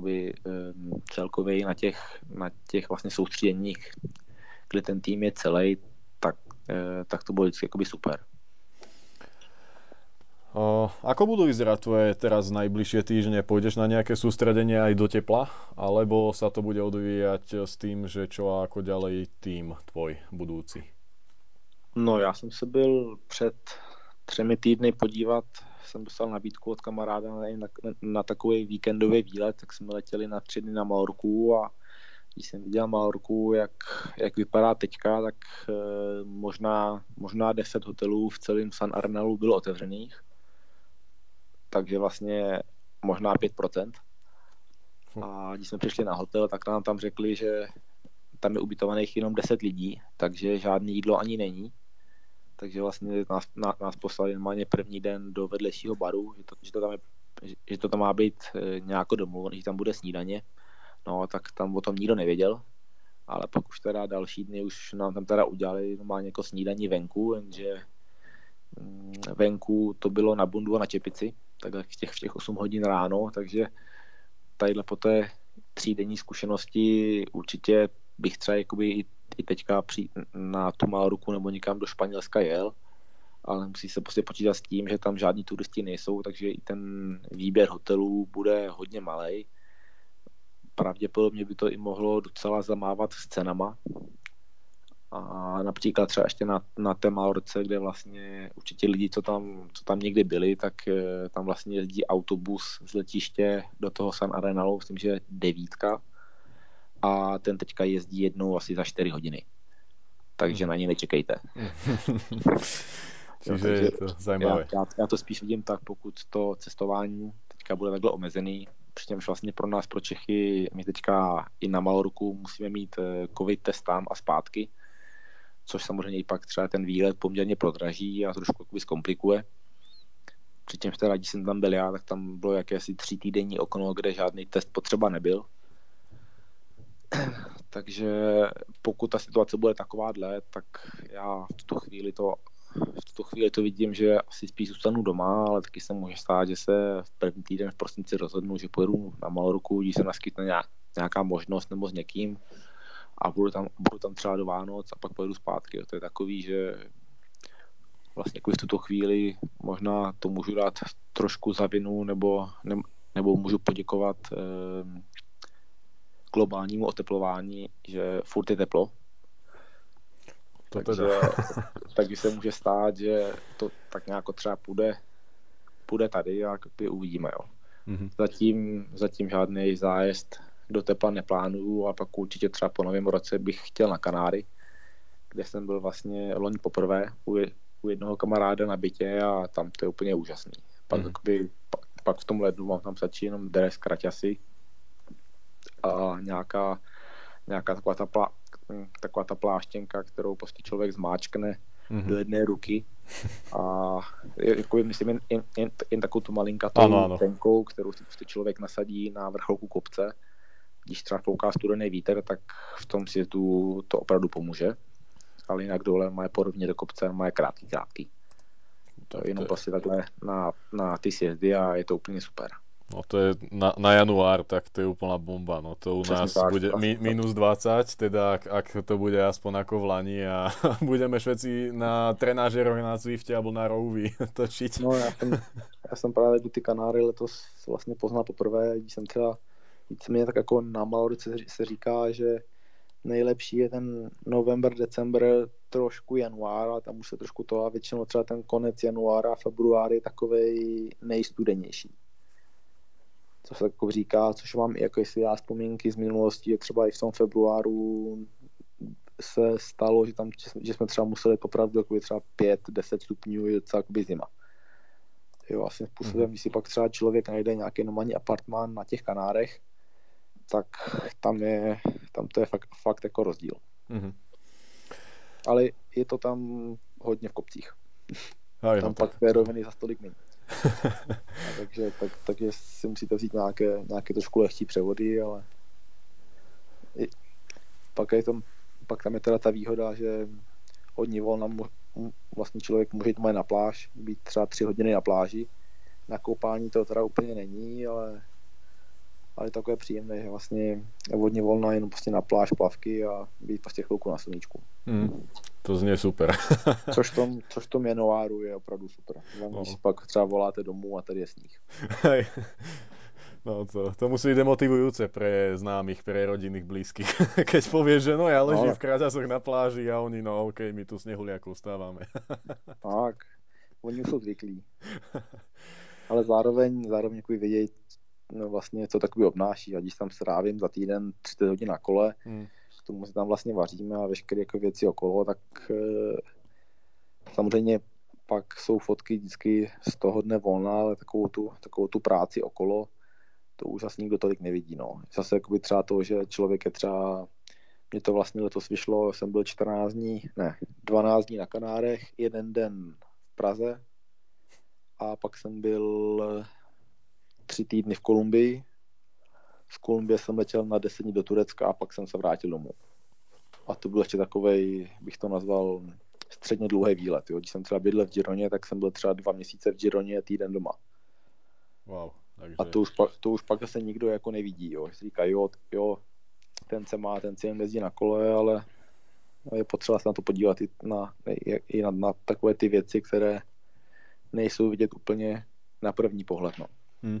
jakoby, um, celkově na těch, na těch vlastně soustředěních, kde ten tým je celý, tak, uh, tak to bylo vždycky jakoby super. O, ako budú vyzerať tvoje teraz najbližšie týždne? Pôjdeš na nejaké sústredenie aj do tepla? Alebo sa to bude odvíjať s tým, že čo a ako ďalej tým tvoj budúci? No já jsem se byl před třemi týdny podívat, jsem dostal nabídku od kamaráda na, na, na takový víkendový výlet, tak jsme letěli na tři dny na Malorku a když jsem viděl Malorku, jak, jak vypadá teďka, tak e, možná, možná 10 hotelů v celém San Arnelu bylo otevřených takže vlastně možná 5%. A když jsme přišli na hotel, tak nám tam řekli, že tam je ubytovaných jenom 10 lidí, takže žádné jídlo ani není. Takže vlastně nás, nás poslali normálně první den do vedlejšího baru, že to, že to, tam, je, že to tam má být e, nějako domluvené, že tam bude snídaně. No, tak tam o tom nikdo nevěděl, ale pak už teda další dny už nám tam teda udělali normálně jako snídaní venku, jenže mm, venku to bylo na bundu a na čepici, takhle v těch, v těch 8 hodin ráno, takže tadyhle po té třídenní zkušenosti určitě bych třeba jakoby i, i teďka přijít na tu ruku nebo někam do Španělska jel, ale musí se prostě počítat s tím, že tam žádní turisti nejsou, takže i ten výběr hotelů bude hodně malý. Pravděpodobně by to i mohlo docela zamávat s cenama, a například třeba ještě na, na té Malorce, kde vlastně určitě lidi, co tam, co tam někdy byli, tak eh, tam vlastně jezdí autobus z letiště do toho San Arenalu, myslím, že devítka a ten teďka jezdí jednou asi za 4 hodiny. Takže na ně nečekejte. Takže je to zajímavé. Já, já, já to spíš vidím tak, pokud to cestování teďka bude takhle omezený, přičemž vlastně pro nás, pro Čechy, my teďka i na Malorku musíme mít eh, covid test tam a zpátky, což samozřejmě i pak třeba ten výlet poměrně prodraží a trošku jakoby zkomplikuje. Přičemž teda, když jsem tam byl já, tak tam bylo jakési tři týdenní okno, kde žádný test potřeba nebyl. Takže pokud ta situace bude takováhle, tak já v tuto chvíli to v tuto chvíli to vidím, že asi spíš zůstanu doma, ale taky se může stát, že se v první týden v prosinci rozhodnu, že pojedu na Malorku, když se naskytne nějaká možnost nebo s někým, a budu tam, budu tam třeba do Vánoc a pak pojedu zpátky. To je takový, že vlastně jako v tuto chvíli možná to můžu dát trošku za vinu nebo, ne, nebo můžu poděkovat eh, globálnímu oteplování, že furt je teplo. To takže, takže se může stát, že to tak nějak třeba půjde, půjde tady a uvidíme. Jo. Mm-hmm. Zatím, zatím žádný zájezd do tepla neplánuju a pak určitě třeba po novém roce bych chtěl na Kanáry, kde jsem byl vlastně loni poprvé u, u jednoho kamaráda na bytě a tam to je úplně úžasný. Pak, mm. jakoby, pak, pak v tom lednu mám tam stačí jenom dres, kraťasy a nějaká, nějaká taková ta, plá, taková ta pláštěnka, kterou prostě člověk zmáčkne mm-hmm. do jedné ruky a jako myslím jen, jen, jen, jen takovou tu malinkatou ano, ano. tenkou, kterou si prostě člověk nasadí na vrcholku kopce když třeba fouká studený vítr, tak v tom sjezdu to opravdu pomůže. Ale jinak dole má podobně do kopce, má krátký, krátký. To je jenom prostě takhle na, na ty sjezdy a je to úplně super. No to je na, na január, tak to je úplná bomba. No to u Přesný nás tak, bude mi, minus 20, teda ak, ak to bude aspoň ako v Lani a budeme všetci na trenážeroch na Zwifte alebo na Rouvy točiť. No já jsem, já jsem právě ty Kanáry letos vlastně poznal poprvé, když jsem třeba víceméně tak jako na Malorce se říká, že nejlepší je ten november, december, trošku január, a tam už se trošku to a většinou třeba ten konec januára, február je takový nejstudenější. Co se jako říká, což mám i jako jestli já vzpomínky z minulosti, že třeba i v tom februáru se stalo, že tam, že jsme třeba museli popravdu jako třeba 5-10 stupňů, je docela jako zima. Jo, vlastně způsobem, mm-hmm. když si pak třeba člověk najde nějaký normální apartmán na těch Kanárech, tak tam je, tam to je fakt, fakt jako rozdíl. Mm-hmm. Ale je to tam hodně v kopcích. No, tam pak té roviny za stolik není. takže tak, takže si musíte vzít nějaké, nějaké trošku lehčí převody, ale i, pak, je tam, pak tam je teda ta výhoda, že hodně volna vlastně člověk může jít na pláž, být třeba tři hodiny na pláži. Na koupání to teda úplně není, ale ale je takové příjemné, že vlastně je vodně volná jenom prostě na pláž, plavky a být prostě chvilku na sluníčku. Mm, to zní super. což, tom, což tom Januáru je opravdu super. no. Když pak třeba voláte domů a tady je sníh. No to, to musí byť demotivujúce pre známych, pre rodinných blízkych. Keď povieš, že no ja ležím no. v kráťasoch na pláži a oni, no OK, my tu snehuliaku stávame. tak, oni jsou zvyklí. Ale zároveň, zároveň jako vědět, no, vlastně co takový obnáší. A když tam strávím za týden 30 hodin na kole, hmm. k tomu si tam vlastně vaříme a veškeré jako věci okolo, tak e, samozřejmě pak jsou fotky vždycky z toho dne volna, ale takovou tu, takovou tu práci okolo, to už asi nikdo tolik nevidí. No. Zase jakoby třeba to, že člověk je třeba, mě to vlastně letos vyšlo, jsem byl 14 dní, ne, 12 dní na Kanárech, jeden den v Praze a pak jsem byl tři týdny v Kolumbii. Z Kolumbie jsem letěl na deset dní do Turecka a pak jsem se vrátil domů. A to byl ještě takový, bych to nazval, středně dlouhý výlet. Jo. Když jsem třeba bydlel v Gironě, tak jsem byl třeba dva měsíce v Gironě a týden doma. Wow, takže... A to už, pak, to už pak zase nikdo jako nevidí. Jo. Si říká, jo, jo, ten se má, ten si jen jezdí na kole, ale je potřeba se na to podívat i na, i na, na takové ty věci, které nejsou vidět úplně na první pohled. No. Hmm.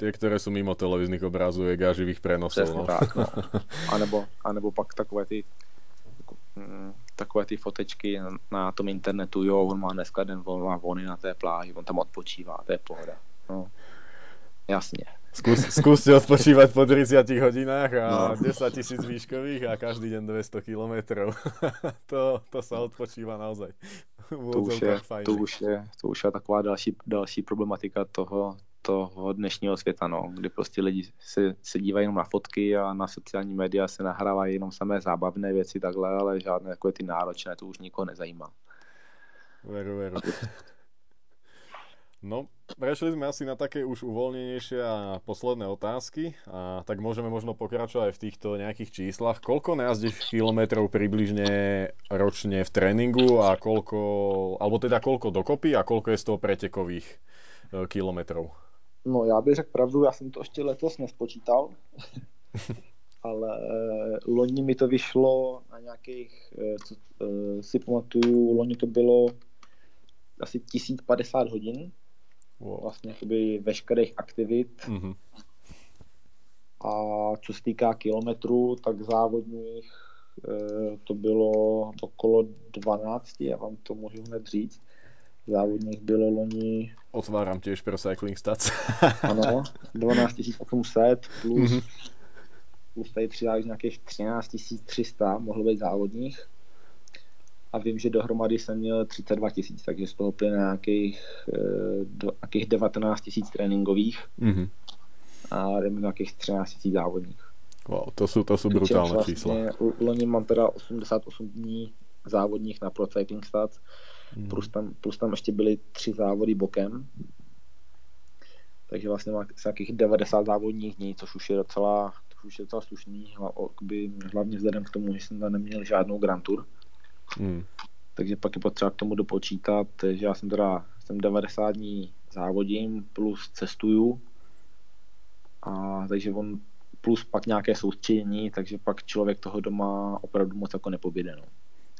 Tie, ktoré sú mimo televíznych obrázovek a živých prenosov. no. tak, no. A nebo, a nebo pak takové ty mm, takové ty fotečky na tom internetu, jo, on má dneska den vol, má vony na té pláži, on tam odpočívá, to je pohoda. No. Jasně. Skús, skúste odpočívať po 30 hodinách a no. 10 tisíc výškových a každý deň 200 kilometrov. to, to sa odpočíva naozaj. To už, je, to, už je, to už je taková další, další problematika toho, toho dnešního světa, no, kdy prostě lidi se, se dívají jenom na fotky a na sociální média se nahrávají jenom samé zábavné věci takhle, ale žádné takové ty náročné, to už nikoho nezajímá. Veru, veru. No, prešli sme asi na také už uvoľnenejšie a posledné otázky, a tak môžeme možno pokračovať v týchto nejakých číslach. Koľko najazdíš kilometrov približne ročne v tréningu a koľko, alebo teda koľko dokopy a koľko je z toho pretekových e, kilometrov? No já bych řekl pravdu, já jsem to ještě letos nespočítal, ale eh, loni mi to vyšlo na nějakých, eh, co eh, si pamatuju, loni to bylo asi 1050 hodin, wow. vlastně jakoby veškerých aktivit. Mm-hmm. A co se týká kilometrů, tak závodních to bylo okolo 12, já vám to můžu hned říct závodních bylo loni... Otváram tiež pro Cycling Stats. ano, 12 800 plus, mm-hmm. plus tady přidáš nějakých 13 300 mohlo být závodních. A vím, že dohromady jsem měl 32 tisíc, takže z toho plyne nějakých, eh, do, nějakých 19 tisíc tréninkových mm-hmm. a nějakých 13 tisíc závodních. Wow, to jsou, to jsou brutální vlastně, čísla. Loni mám teda 88 dní závodních na Pro Cycling Stats Hmm. Plus, tam, plus tam ještě byly tři závody bokem. Takže vlastně má nějakých 90 závodních dní, což už je docela, což už je docela slušný, hlavně vzhledem k tomu, že jsem tam neměl žádnou Grand Tour. Hmm. Takže pak je potřeba k tomu dopočítat, že já jsem teda jsem 90 dní závodím plus cestuju. A takže on plus pak nějaké soustředění, takže pak člověk toho doma opravdu moc jako nepoběde. No.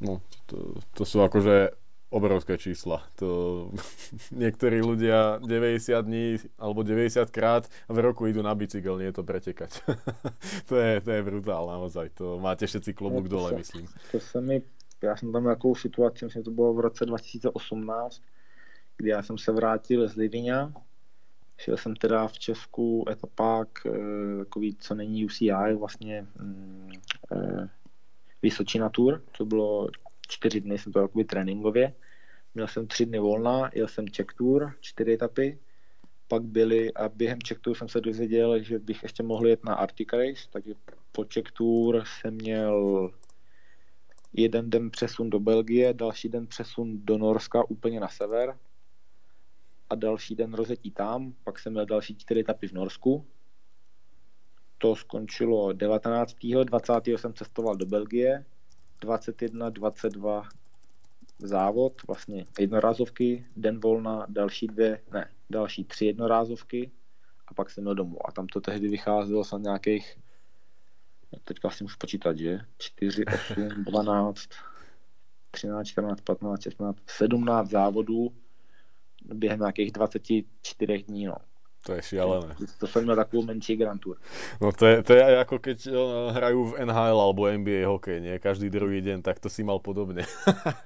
No, to, to sú akože obrovské čísla. To niektorí ľudia 90 dní alebo 90 krát v roku idú na bicykel, nie je to pretekať. to, je, to je brutál naozaj. To máte všetci klobúk no, dole, myslím. To se mi, já jsem tam nějakou situaci, myslím, to bylo v roce 2018, kdy já jsem se vrátil z Livinia. Šel jsem teda v Česku etapák, eh, takový, co není UCI, vlastně mm, eh, Vysočina Tour, to bylo čtyři dny, jsem to jakoby tréninkově. Měl jsem tři dny volna, jel jsem Czech Tour, čtyři etapy, pak byli, a během Czech Tour jsem se dozvěděl, že bych ještě mohl jet na Arctic Race, takže po Czech Tour jsem měl jeden den přesun do Belgie, další den přesun do Norska úplně na sever a další den rozetí tam, pak jsem měl další čtyři etapy v Norsku. To skončilo 19. 20. jsem cestoval do Belgie, 21, 22 závod, vlastně jednorázovky, den volna, další dvě, ne, další tři jednorázovky a pak jsem měl domů. A tam to tehdy vycházelo za nějakých, teďka si musím počítat, že? 4, 8, 12, 13, 14, 15, 16, 17 závodů během nějakých 24 dní, no. To je šialené. To jsem měl takovou menší Grand Tour. No to je, to je ako keď eh, hrajú v NHL alebo NBA hokej, nie? Každý druhý deň, tak to si mal podobne.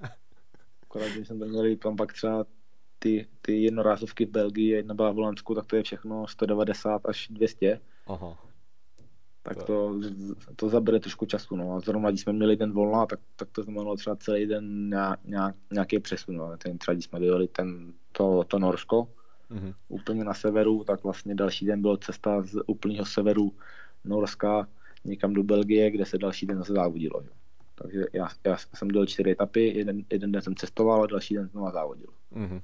Akorát, když jsme měli tam pak třeba ty, ty jednorázovky v Belgii, jedna byla v Holandsku, tak to je všechno 190 až 200. Aha. Tak to, to zabere trošku času. No. A zrovna, když jsme měli den volna, tak, tak to znamenalo třeba celý den nějak, nějaký přesun. No. Ten, třeba když jsme dojeli ten, to, to Norsko, mm-hmm. úplně na severu, tak vlastně další den byla cesta z úplného severu Norska někam do Belgie, kde se další den zase závodilo. Jo. Takže já, já jsem dělal čtyři etapy, jeden, jeden den jsem cestoval a další den znova závodil. Mm-hmm.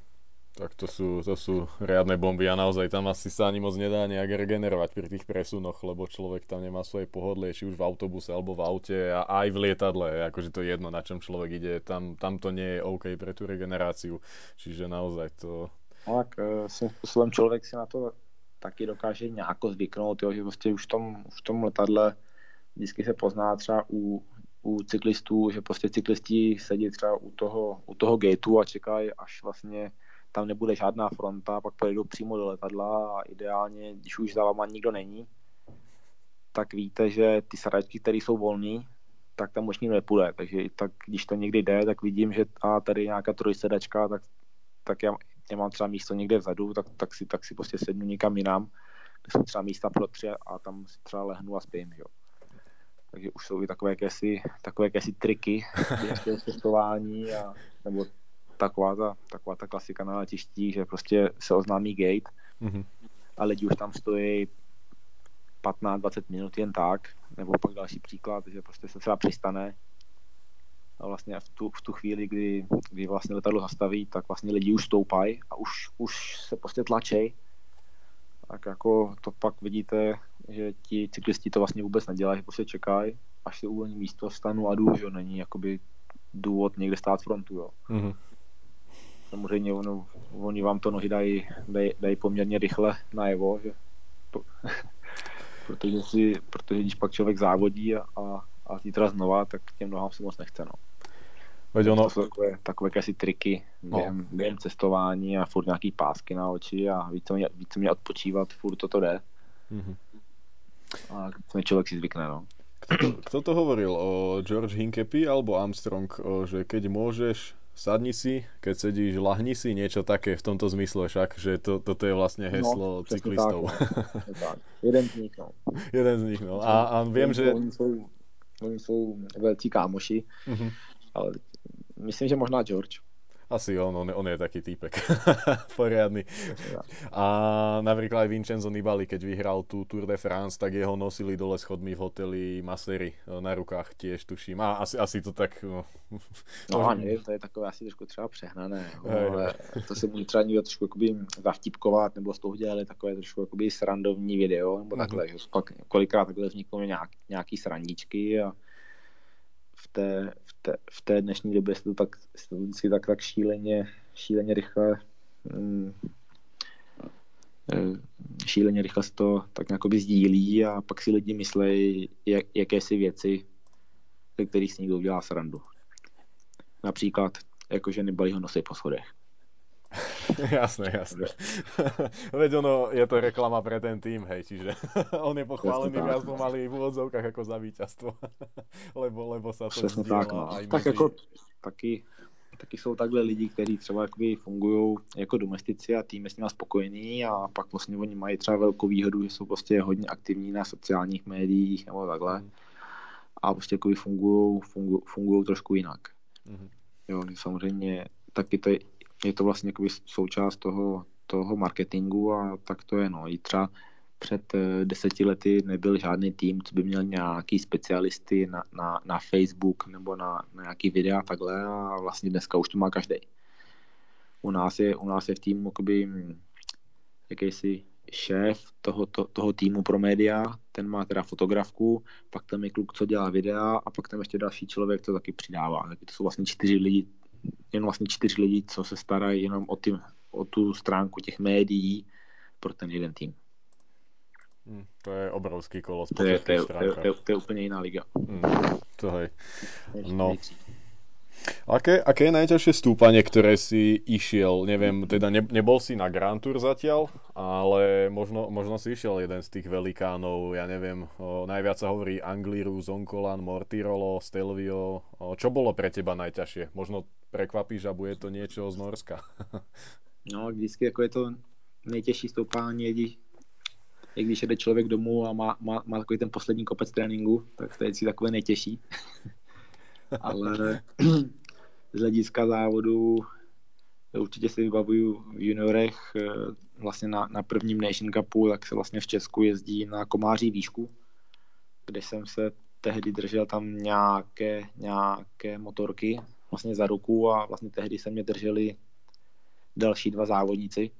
Tak to sú, to sú riadne bomby a naozaj tam asi sa ani moc nedá nejak regenerovať pri tých presunoch, lebo človek tam nemá svoje pohodlie, či už v autobuse alebo v aute a aj v lietadle, akože to je jedno, na čom človek ide, tam, tam to nie je OK pre tú regeneráciu, čiže naozaj to... No tak e, svým způsobem člověk si na to taky dokáže nějak zvyknout, jo, že prostě už v tom, v tom letadle vždycky se pozná třeba u, u cyklistů, že prostě cyklisti sedí třeba u toho, u toho gateu a čekají, až vlastně tam nebude žádná fronta, pak pojedou přímo do letadla a ideálně, když už za váma nikdo není, tak víte, že ty saračky, které jsou volné, tak tam už nikdo nepůjde. Takže tak, když to někdy jde, tak vidím, že a tady nějaká trojsedačka, tak, tak já, já, mám třeba místo někde vzadu, tak, tak, si, tak si prostě sednu někam jinam, kde jsou třeba místa pro tři a tam si třeba lehnu a spím. Jo. Takže už jsou i takové jakési, takové jakési triky během cestování a, nebo taková ta, taková ta klasika na letiští, že prostě se oznámí gate mm-hmm. a lidi už tam stojí 15-20 minut jen tak, nebo pak další příklad, že prostě se třeba přistane vlastně v tu, v tu chvíli, kdy, kdy vlastně letadlo zastaví, tak vlastně lidi už stoupají a už, už se prostě tlačej. Tak jako to pak vidíte, že ti cyklisti to vlastně vůbec nedělají, že prostě čekají, až se uvolní místo, stanu a jdu, že není jakoby důvod někde stát frontu, jo. Mm-hmm samozřejmě ono, oni vám to nohy dají, dají, dají poměrně rychle najevo, že protože, si, protože když pak člověk závodí a, a, zítra znova, tak těm nohám se moc nechce. No. Veď ono... To jsou takové, takové jakési triky během, no. během cestování a furt nějaký pásky na oči a více mě, více mě odpočívat, furt toto jde. Mm-hmm. A člověk si zvykne, no. Kto to, kto to hovoril? O George Hinkepy alebo Armstrong? O, že keď môžeš sadni si, keď sedíš, lahni si, niečo také v tomto zmysle však, že to, toto je vlastne no, heslo no, cyklistov. Tak, no. tak. Jeden z nich, no. Jeden z nich, no. A, a viem, že... Oni jsou, oni jsou velcí kámoši, uh-huh. ale myslím, že možná George. Asi on, on, on je taký týpek. Poriadny. A napríklad aj Vincenzo Nibali, keď vyhral tú Tour de France, tak jeho nosili dole schodmi v hoteli Masery eh, na rukách tiež, tuším. A asi, asi to tak... No, no nevím, to je takové asi trošku třeba přehnané. Hej, ale to se může třeba někdo trošku jakoby zavtipkovat, nebo z toho dělali takové trošku jakoby srandovní video, nebo takhle. Uh-huh. Pak kolikrát takhle vzniknou nějak, nějaký srandičky a v té, v té, v té dnešní době se to tak, se to vždycky tak, tak šíleně, šíleně rychle mm, eh, šíleně rychle se to tak nějakoby sdílí a pak si lidi myslejí jak, jakési věci, ze kterých si někdo udělá srandu. Například, jakože nebalí ho nosí po schodech. jasné, jasné. Veď ono, je to reklama pre ten tým, hej, čiže on je pochválený viac pomaly v úvodzovkách ako za víťazstvo, lebo, lebo sa to Přesně tak, no. aj tak jako taky, taky jsou takhle lidi, kteří třeba jakoby fungují jako domestici a tým je s nimi spokojený a pak vlastně oni mají třeba velkou výhodu, že jsou prostě hodně aktivní na sociálních médiích nebo takhle. A prostě jakoby fungují, fungují, trošku jinak. Mm. Jo, samozřejmě taky to je je to vlastně součást toho, toho marketingu a tak to je. No. I třeba před eh, deseti lety nebyl žádný tým, co by měl nějaký specialisty na, na, na Facebook nebo na, na nějaký videa takhle a vlastně dneska už to má každý. U nás je, u nás je v týmu jakoby, hm, jakýsi šéf toho, to, toho týmu pro média, ten má teda fotografku, pak tam je kluk, co dělá videa a pak tam ještě další člověk, co taky přidává. Taky to jsou vlastně čtyři lidi, jen vlastně čtyři lidi, co se starají jenom o, tým, o tu stránku těch médií pro ten jeden tým. Hmm, to je obrovský kolos. To je, to, je, to, je, to, je, to je úplně jiná liga. Hmm, to hej. No. Aké, aké je najťažšie stúpanie, ktoré si išiel? Neviem, teda ne, nebol si na Grand Tour zatiaľ, ale možno, možno si išiel jeden z tých velikánov, ja neviem, o, najviac sa hovorí Angliru, Zonkolan, Mortirolo, Stelvio. O, čo bolo pre teba najťažšie? Možno prekvapíš a bude to niečo z Norska. no, vždycky jako je to nejtěžší stoupání, když i když jede člověk domů a má, má, má takový ten poslední kopec tréninku, tak to je si takové nejtěžší. Ale z hlediska závodu určitě si vybavuju v juniorech eh, vlastně na, na prvním Nation Cupu, tak se vlastně v Česku jezdí na Komáří výšku, kde jsem se tehdy držel tam nějaké, nějaké motorky vlastně za ruku a vlastně tehdy se mě drželi další dva závodníci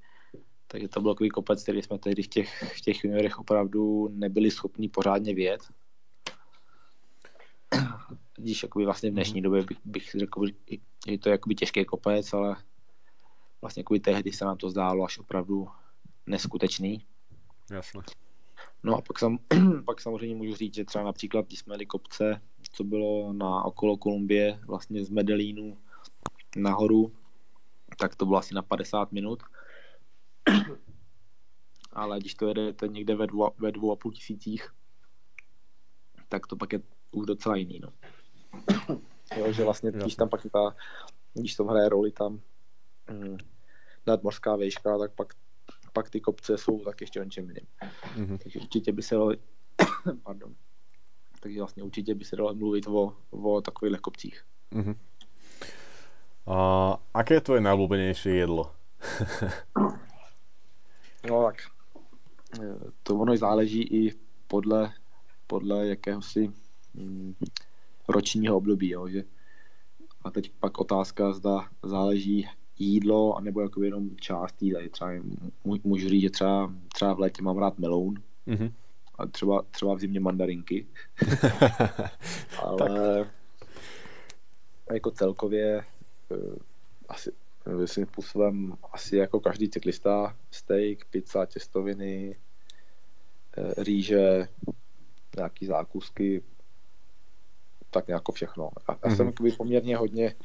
takže to byl takový kopec, který jsme tehdy v těch, v těch juniorech opravdu nebyli schopni pořádně vět. Když jakoby vlastně v dnešní mhm. době bych, bych řekl, že je to jakoby těžký kopec, ale vlastně jakoby tehdy se nám to zdálo až opravdu neskutečný. Jasně. No a pak, sam, pak samozřejmě můžu říct, že třeba například, když jsme jeli kopce, co bylo na okolo Kolumbie, vlastně z Medelínu nahoru, tak to bylo asi na 50 minut ale když to jedete někde ve dvou, ve dvou a půl tisících, tak to pak je už docela jiný, no. Jo, že vlastně, když tam pak ta, když to hraje roli tam mm, nadmořská výška, tak pak, pak ty kopce jsou tak ještě o něčem jiným. Mm-hmm. Takže určitě by se dalo, pardon, takže vlastně určitě by se dalo mluvit o, o takových kopcích. Mm-hmm. A aké je tvoje najblúbenejšie jedlo? No tak eh, to ono záleží i podle, podle jakéhosi mm, ročního období, jo, že a teď pak otázka, zda záleží jídlo, anebo jako jenom část jídla. Třeba můžu říct, že třeba, třeba v létě mám rád meloun, mm-hmm. a třeba, třeba v zimě mandarinky. Ale jako celkově eh, asi svým způsobem asi jako každý cyklista, steak, pizza, těstoviny, eh, rýže, nějaký zákusky, tak nějak všechno. Já, já jsem mm-hmm. poměrně hodně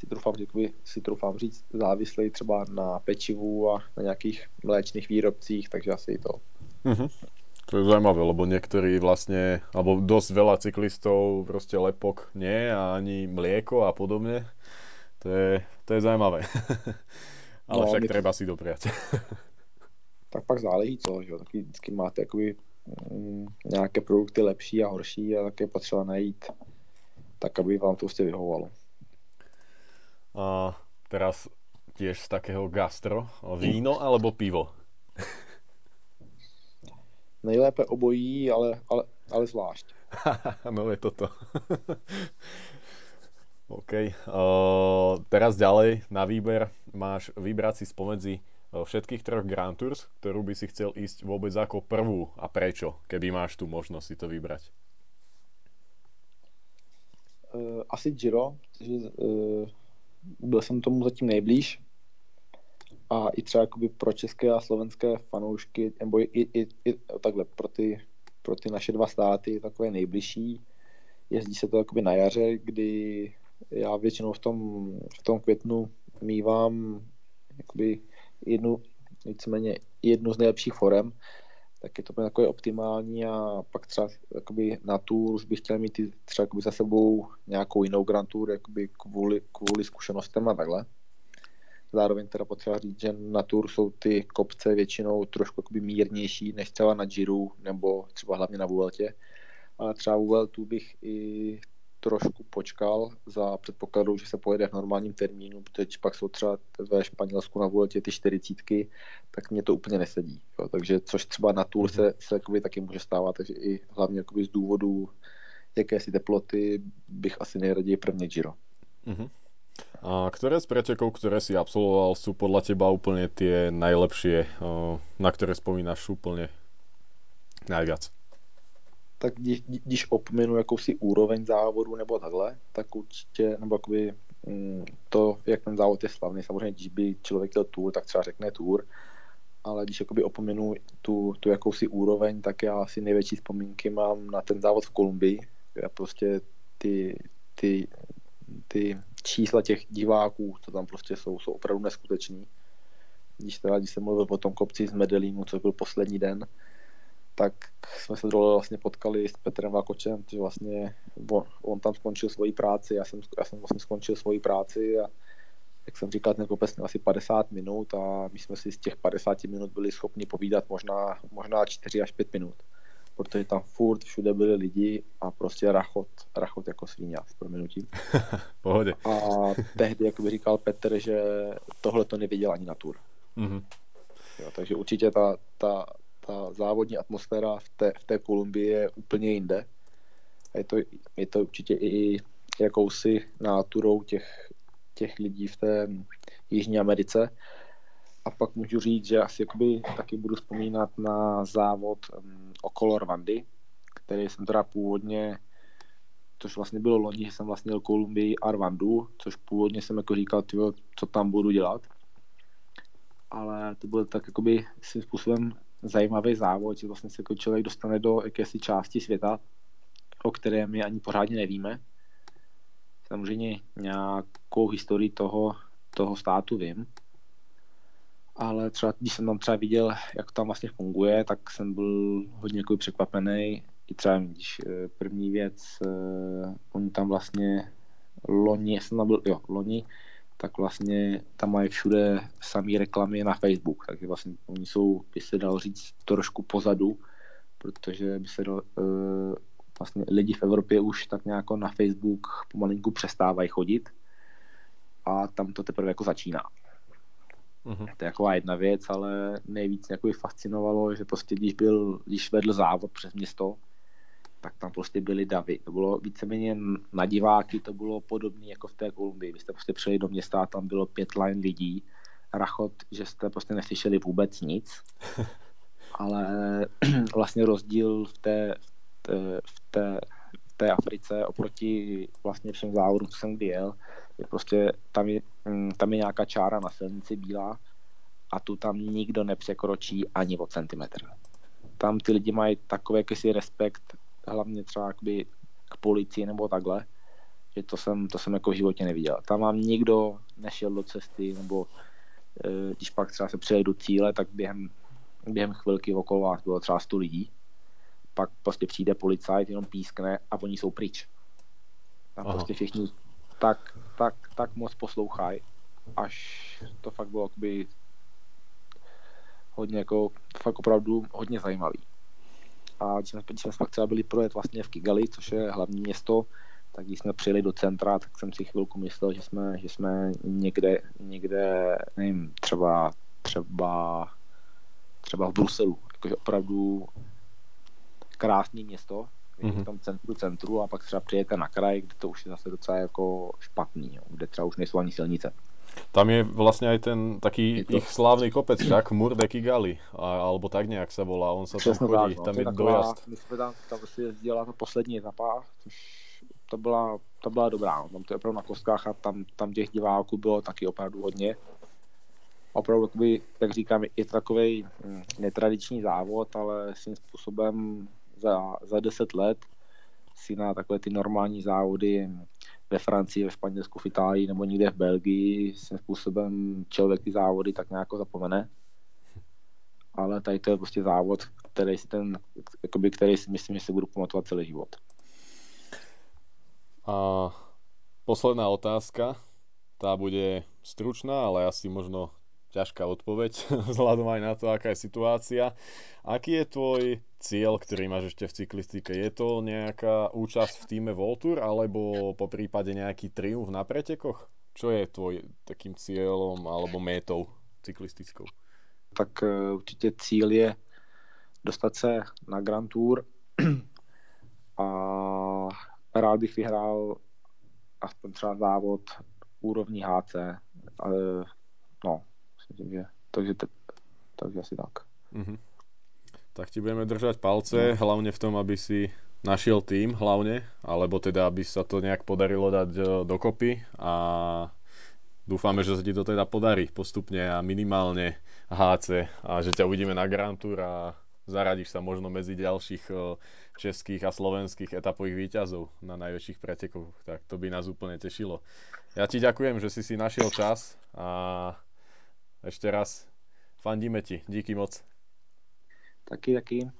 si troufám, jakoby, si troufám říct, závislý třeba na pečivu a na nějakých mléčných výrobcích, takže asi to. Mm-hmm. To je zaujímavé, lebo niektorí vlastne, alebo dosť veľa cyklistov proste lepok nie a ani mlieko a podobne. To je, to je zajímavé. Ale no, však treba to... si dopriať. tak pak záleží co, že Taky vždycky máte jakoby, mm, nějaké produkty lepší a horší a také potřeba najít tak, aby vám to prostě vyhovovalo. A teraz tiež z takého gastro, víno alebo pivo? Nejlépe obojí, ale, ale, ale zvlášť. no je toto. OK. Uh, teraz ďalej na výber máš vybrať si spomedzi všetkých troch Grand Tours, ktorú by si chcel ísť vôbec ako prvú a prečo, keby máš tu možnosť si to vybrať? Uh, asi Giro, že uh, byl jsem tomu zatím nejblíž a i třeba jakoby pro české a slovenské fanoušky, nebo i, i, i takhle pro ty, pro ty naše dva státy takové nejbližší. Jezdí se to jakoby na jaře, kdy já většinou v tom, v tom květnu mývám jakoby jednu, nicméně jednu z nejlepších forem, tak je to takové optimální a pak třeba jakoby na tour už bych chtěl mít třeba jakoby za sebou nějakou jinou Grand Tour jakoby kvůli, kvůli zkušenostem a takhle. Zároveň teda potřeba říct, že na tour jsou ty kopce většinou trošku jakoby mírnější než třeba na Giro nebo třeba hlavně na Vueltě. Ale třeba Vueltu bych i trošku počkal za předpokladu, že se pojede v normálním termínu, protože pak jsou třeba ve Španělsku na Vueltě ty čtyřicítky, tak mě to úplně nesedí. Jo. Takže což třeba na Tour se, se jakoby, taky může stávat, takže i hlavně jakoby z důvodu jakési teploty bych asi nejraději prvně Giro. Uh-huh. A ktoré z pretekov, ktoré si absolvoval, sú podľa teba úplne tie najlepšie, na ktoré spomínaš úplne najviac? Tak když, když opominu jakousi úroveň závodu nebo takhle, tak určitě, nebo jakoby mm, to, jak ten závod je slavný, samozřejmě, když by člověk chtěl tour, tak třeba řekne tour, ale když jakoby opominu tu, tu jakousi úroveň, tak já asi největší vzpomínky mám na ten závod v Kolumbii, já prostě ty, ty, ty čísla těch diváků, co tam prostě jsou, jsou opravdu neskutečný. Když, teda, když jsem mluvil o tom kopci z Medellínu, co byl poslední den, tak jsme se dole vlastně potkali s Petrem Vakočem, že vlastně on, on tam skončil svoji práci, já jsem, já jsem vlastně skončil svoji práci a jak jsem říkal, ten kopec měl asi 50 minut a my jsme si z těch 50 minut byli schopni povídat možná, možná 4 až 5 minut. Protože tam furt všude byli lidi a prostě rachot, rachot jako svíňa s proměnutím. Pohodě. A tehdy, jak by říkal Petr, že tohle to neviděl ani na tour. Mm-hmm. Jo, takže určitě ta, ta, ta závodní atmosféra v té, v té Kolumbii je úplně jinde. A je to, je to určitě i jakousi náturou těch, těch lidí v té Jižní Americe. A pak můžu říct, že asi jakoby taky budu vzpomínat na závod um, okolo Rwandy, který jsem teda původně, což vlastně bylo loni, že jsem vlastně jel Kolumbii a Rwandu, což původně jsem jako říkal, tyjo, co tam budu dělat. Ale to bylo tak jakoby svým způsobem zajímavý závod, že vlastně se jako člověk dostane do jakési části světa, o které my ani pořádně nevíme. Samozřejmě nějakou historii toho, toho státu vím, ale třeba, když jsem tam třeba viděl, jak tam vlastně funguje, tak jsem byl hodně jako překvapený. I třeba, když eh, první věc, eh, oni tam vlastně loni, jsem tam byl, jo, loni, tak vlastně tam mají všude samé reklamy na Facebook, takže vlastně oni jsou, by se dalo říct, trošku pozadu, protože by se dal, uh, vlastně lidi v Evropě už tak nějak na Facebook pomalinku přestávají chodit a tam to teprve jako začíná. Uh-huh. To je taková jedna věc, ale nejvíc mě fascinovalo, že prostě když byl, když vedl závod přes město, tak tam prostě byly davy. To bylo víceméně na diváky, to bylo podobné jako v té Kolumbii. Vy jste prostě přijeli do města a tam bylo pět line lidí, rachot, že jste prostě neslyšeli vůbec nic. Ale vlastně rozdíl v té, v té, v té, v té Africe oproti vlastně všem závodům, co jsem kdy jel, je prostě tam je, mm, tam je nějaká čára na silnici bílá a tu tam nikdo nepřekročí ani o centimetr. Tam ty lidi mají takový jakýsi respekt hlavně třeba jakoby k policii nebo takhle, že to jsem, to jsem jako v životě neviděl. Tam vám nikdo nešel do cesty, nebo e, když pak třeba se přijeli do cíle, tak během, během chvilky okolo vás bylo třeba 100 lidí. Pak prostě přijde policajt, jenom pískne a oni jsou pryč. Tam Aha. prostě všichni tak, tak, tak moc poslouchají, až to fakt bylo jakoby hodně jako, fakt opravdu hodně zajímavý a když jsme, když jsme fakt třeba byli projet vlastně v Kigali, což je hlavní město, tak když jsme přijeli do centra, tak jsem si chvilku myslel, že jsme, že jsme někde, někde, nevím, třeba, třeba, třeba v Bruselu. Jakože opravdu krásné město, mm-hmm. v tom centru, centru a pak třeba přijete na kraj, kde to už je zase docela jako špatný, jo, kde třeba už nejsou ani silnice. Tam je vlastne aj ten taký to... ich slávny kopec, však Murde Kigali, a, alebo tak nejak sa volá, on sa Přesně tam chodí, tak, no, tam je, je dojazd. My jsme tam, tam si jezdila ta poslední etapa, což to byla, to byla dobrá, no. tam to je opravdu na kostkách a tam, tam těch diváků bylo taky opravdu hodně. Opravdu, jakoby, jak říkám, je to takový hm, netradiční závod, ale svým způsobem za, za 10 let si na takové ty normální závody ve Francii, ve Španělsku, v Itálii nebo někde v Belgii svým způsobem člověk ty závody tak nějak zapomene. Ale tady to je prostě závod, který si ten, jakoby, který si myslím, že si budu pamatovat celý život. A posledná otázka, tá bude stručná, ale asi možno ťažká odpoveď, vzhľadom aj na to, aká je situácia. Aký je tvoj cieľ, ktorý máš ešte v cyklistike? Je to nejaká účasť v týme Voltur alebo po prípade nejaký triumf na pretekoch? Čo je tvoj takým cieľom alebo métou cyklistickou? Tak uh, určitě cíl je dostat se na Grand Tour a rád bych vyhrál aspoň třeba závod úrovní HC. No, myslím, že takže, takže asi tak. Mm-hmm. Tak ti budeme držať palce, no. hlavne v tom, aby si našiel tým hlavne, alebo teda, aby sa to nejak podarilo dať e, dokopy a dúfame, že sa ti to teda podarí postupne a minimálne HC a že ťa uvidíme na Grand Tour a zaradíš sa možno medzi ďalších e, českých a slovenských etapových výťazov na najväčších pretekoch, tak to by nás úplne tešilo. Ja ti ďakujem, že si si našiel čas a ešte raz fandíme ti. Díky moc. Taky, taky.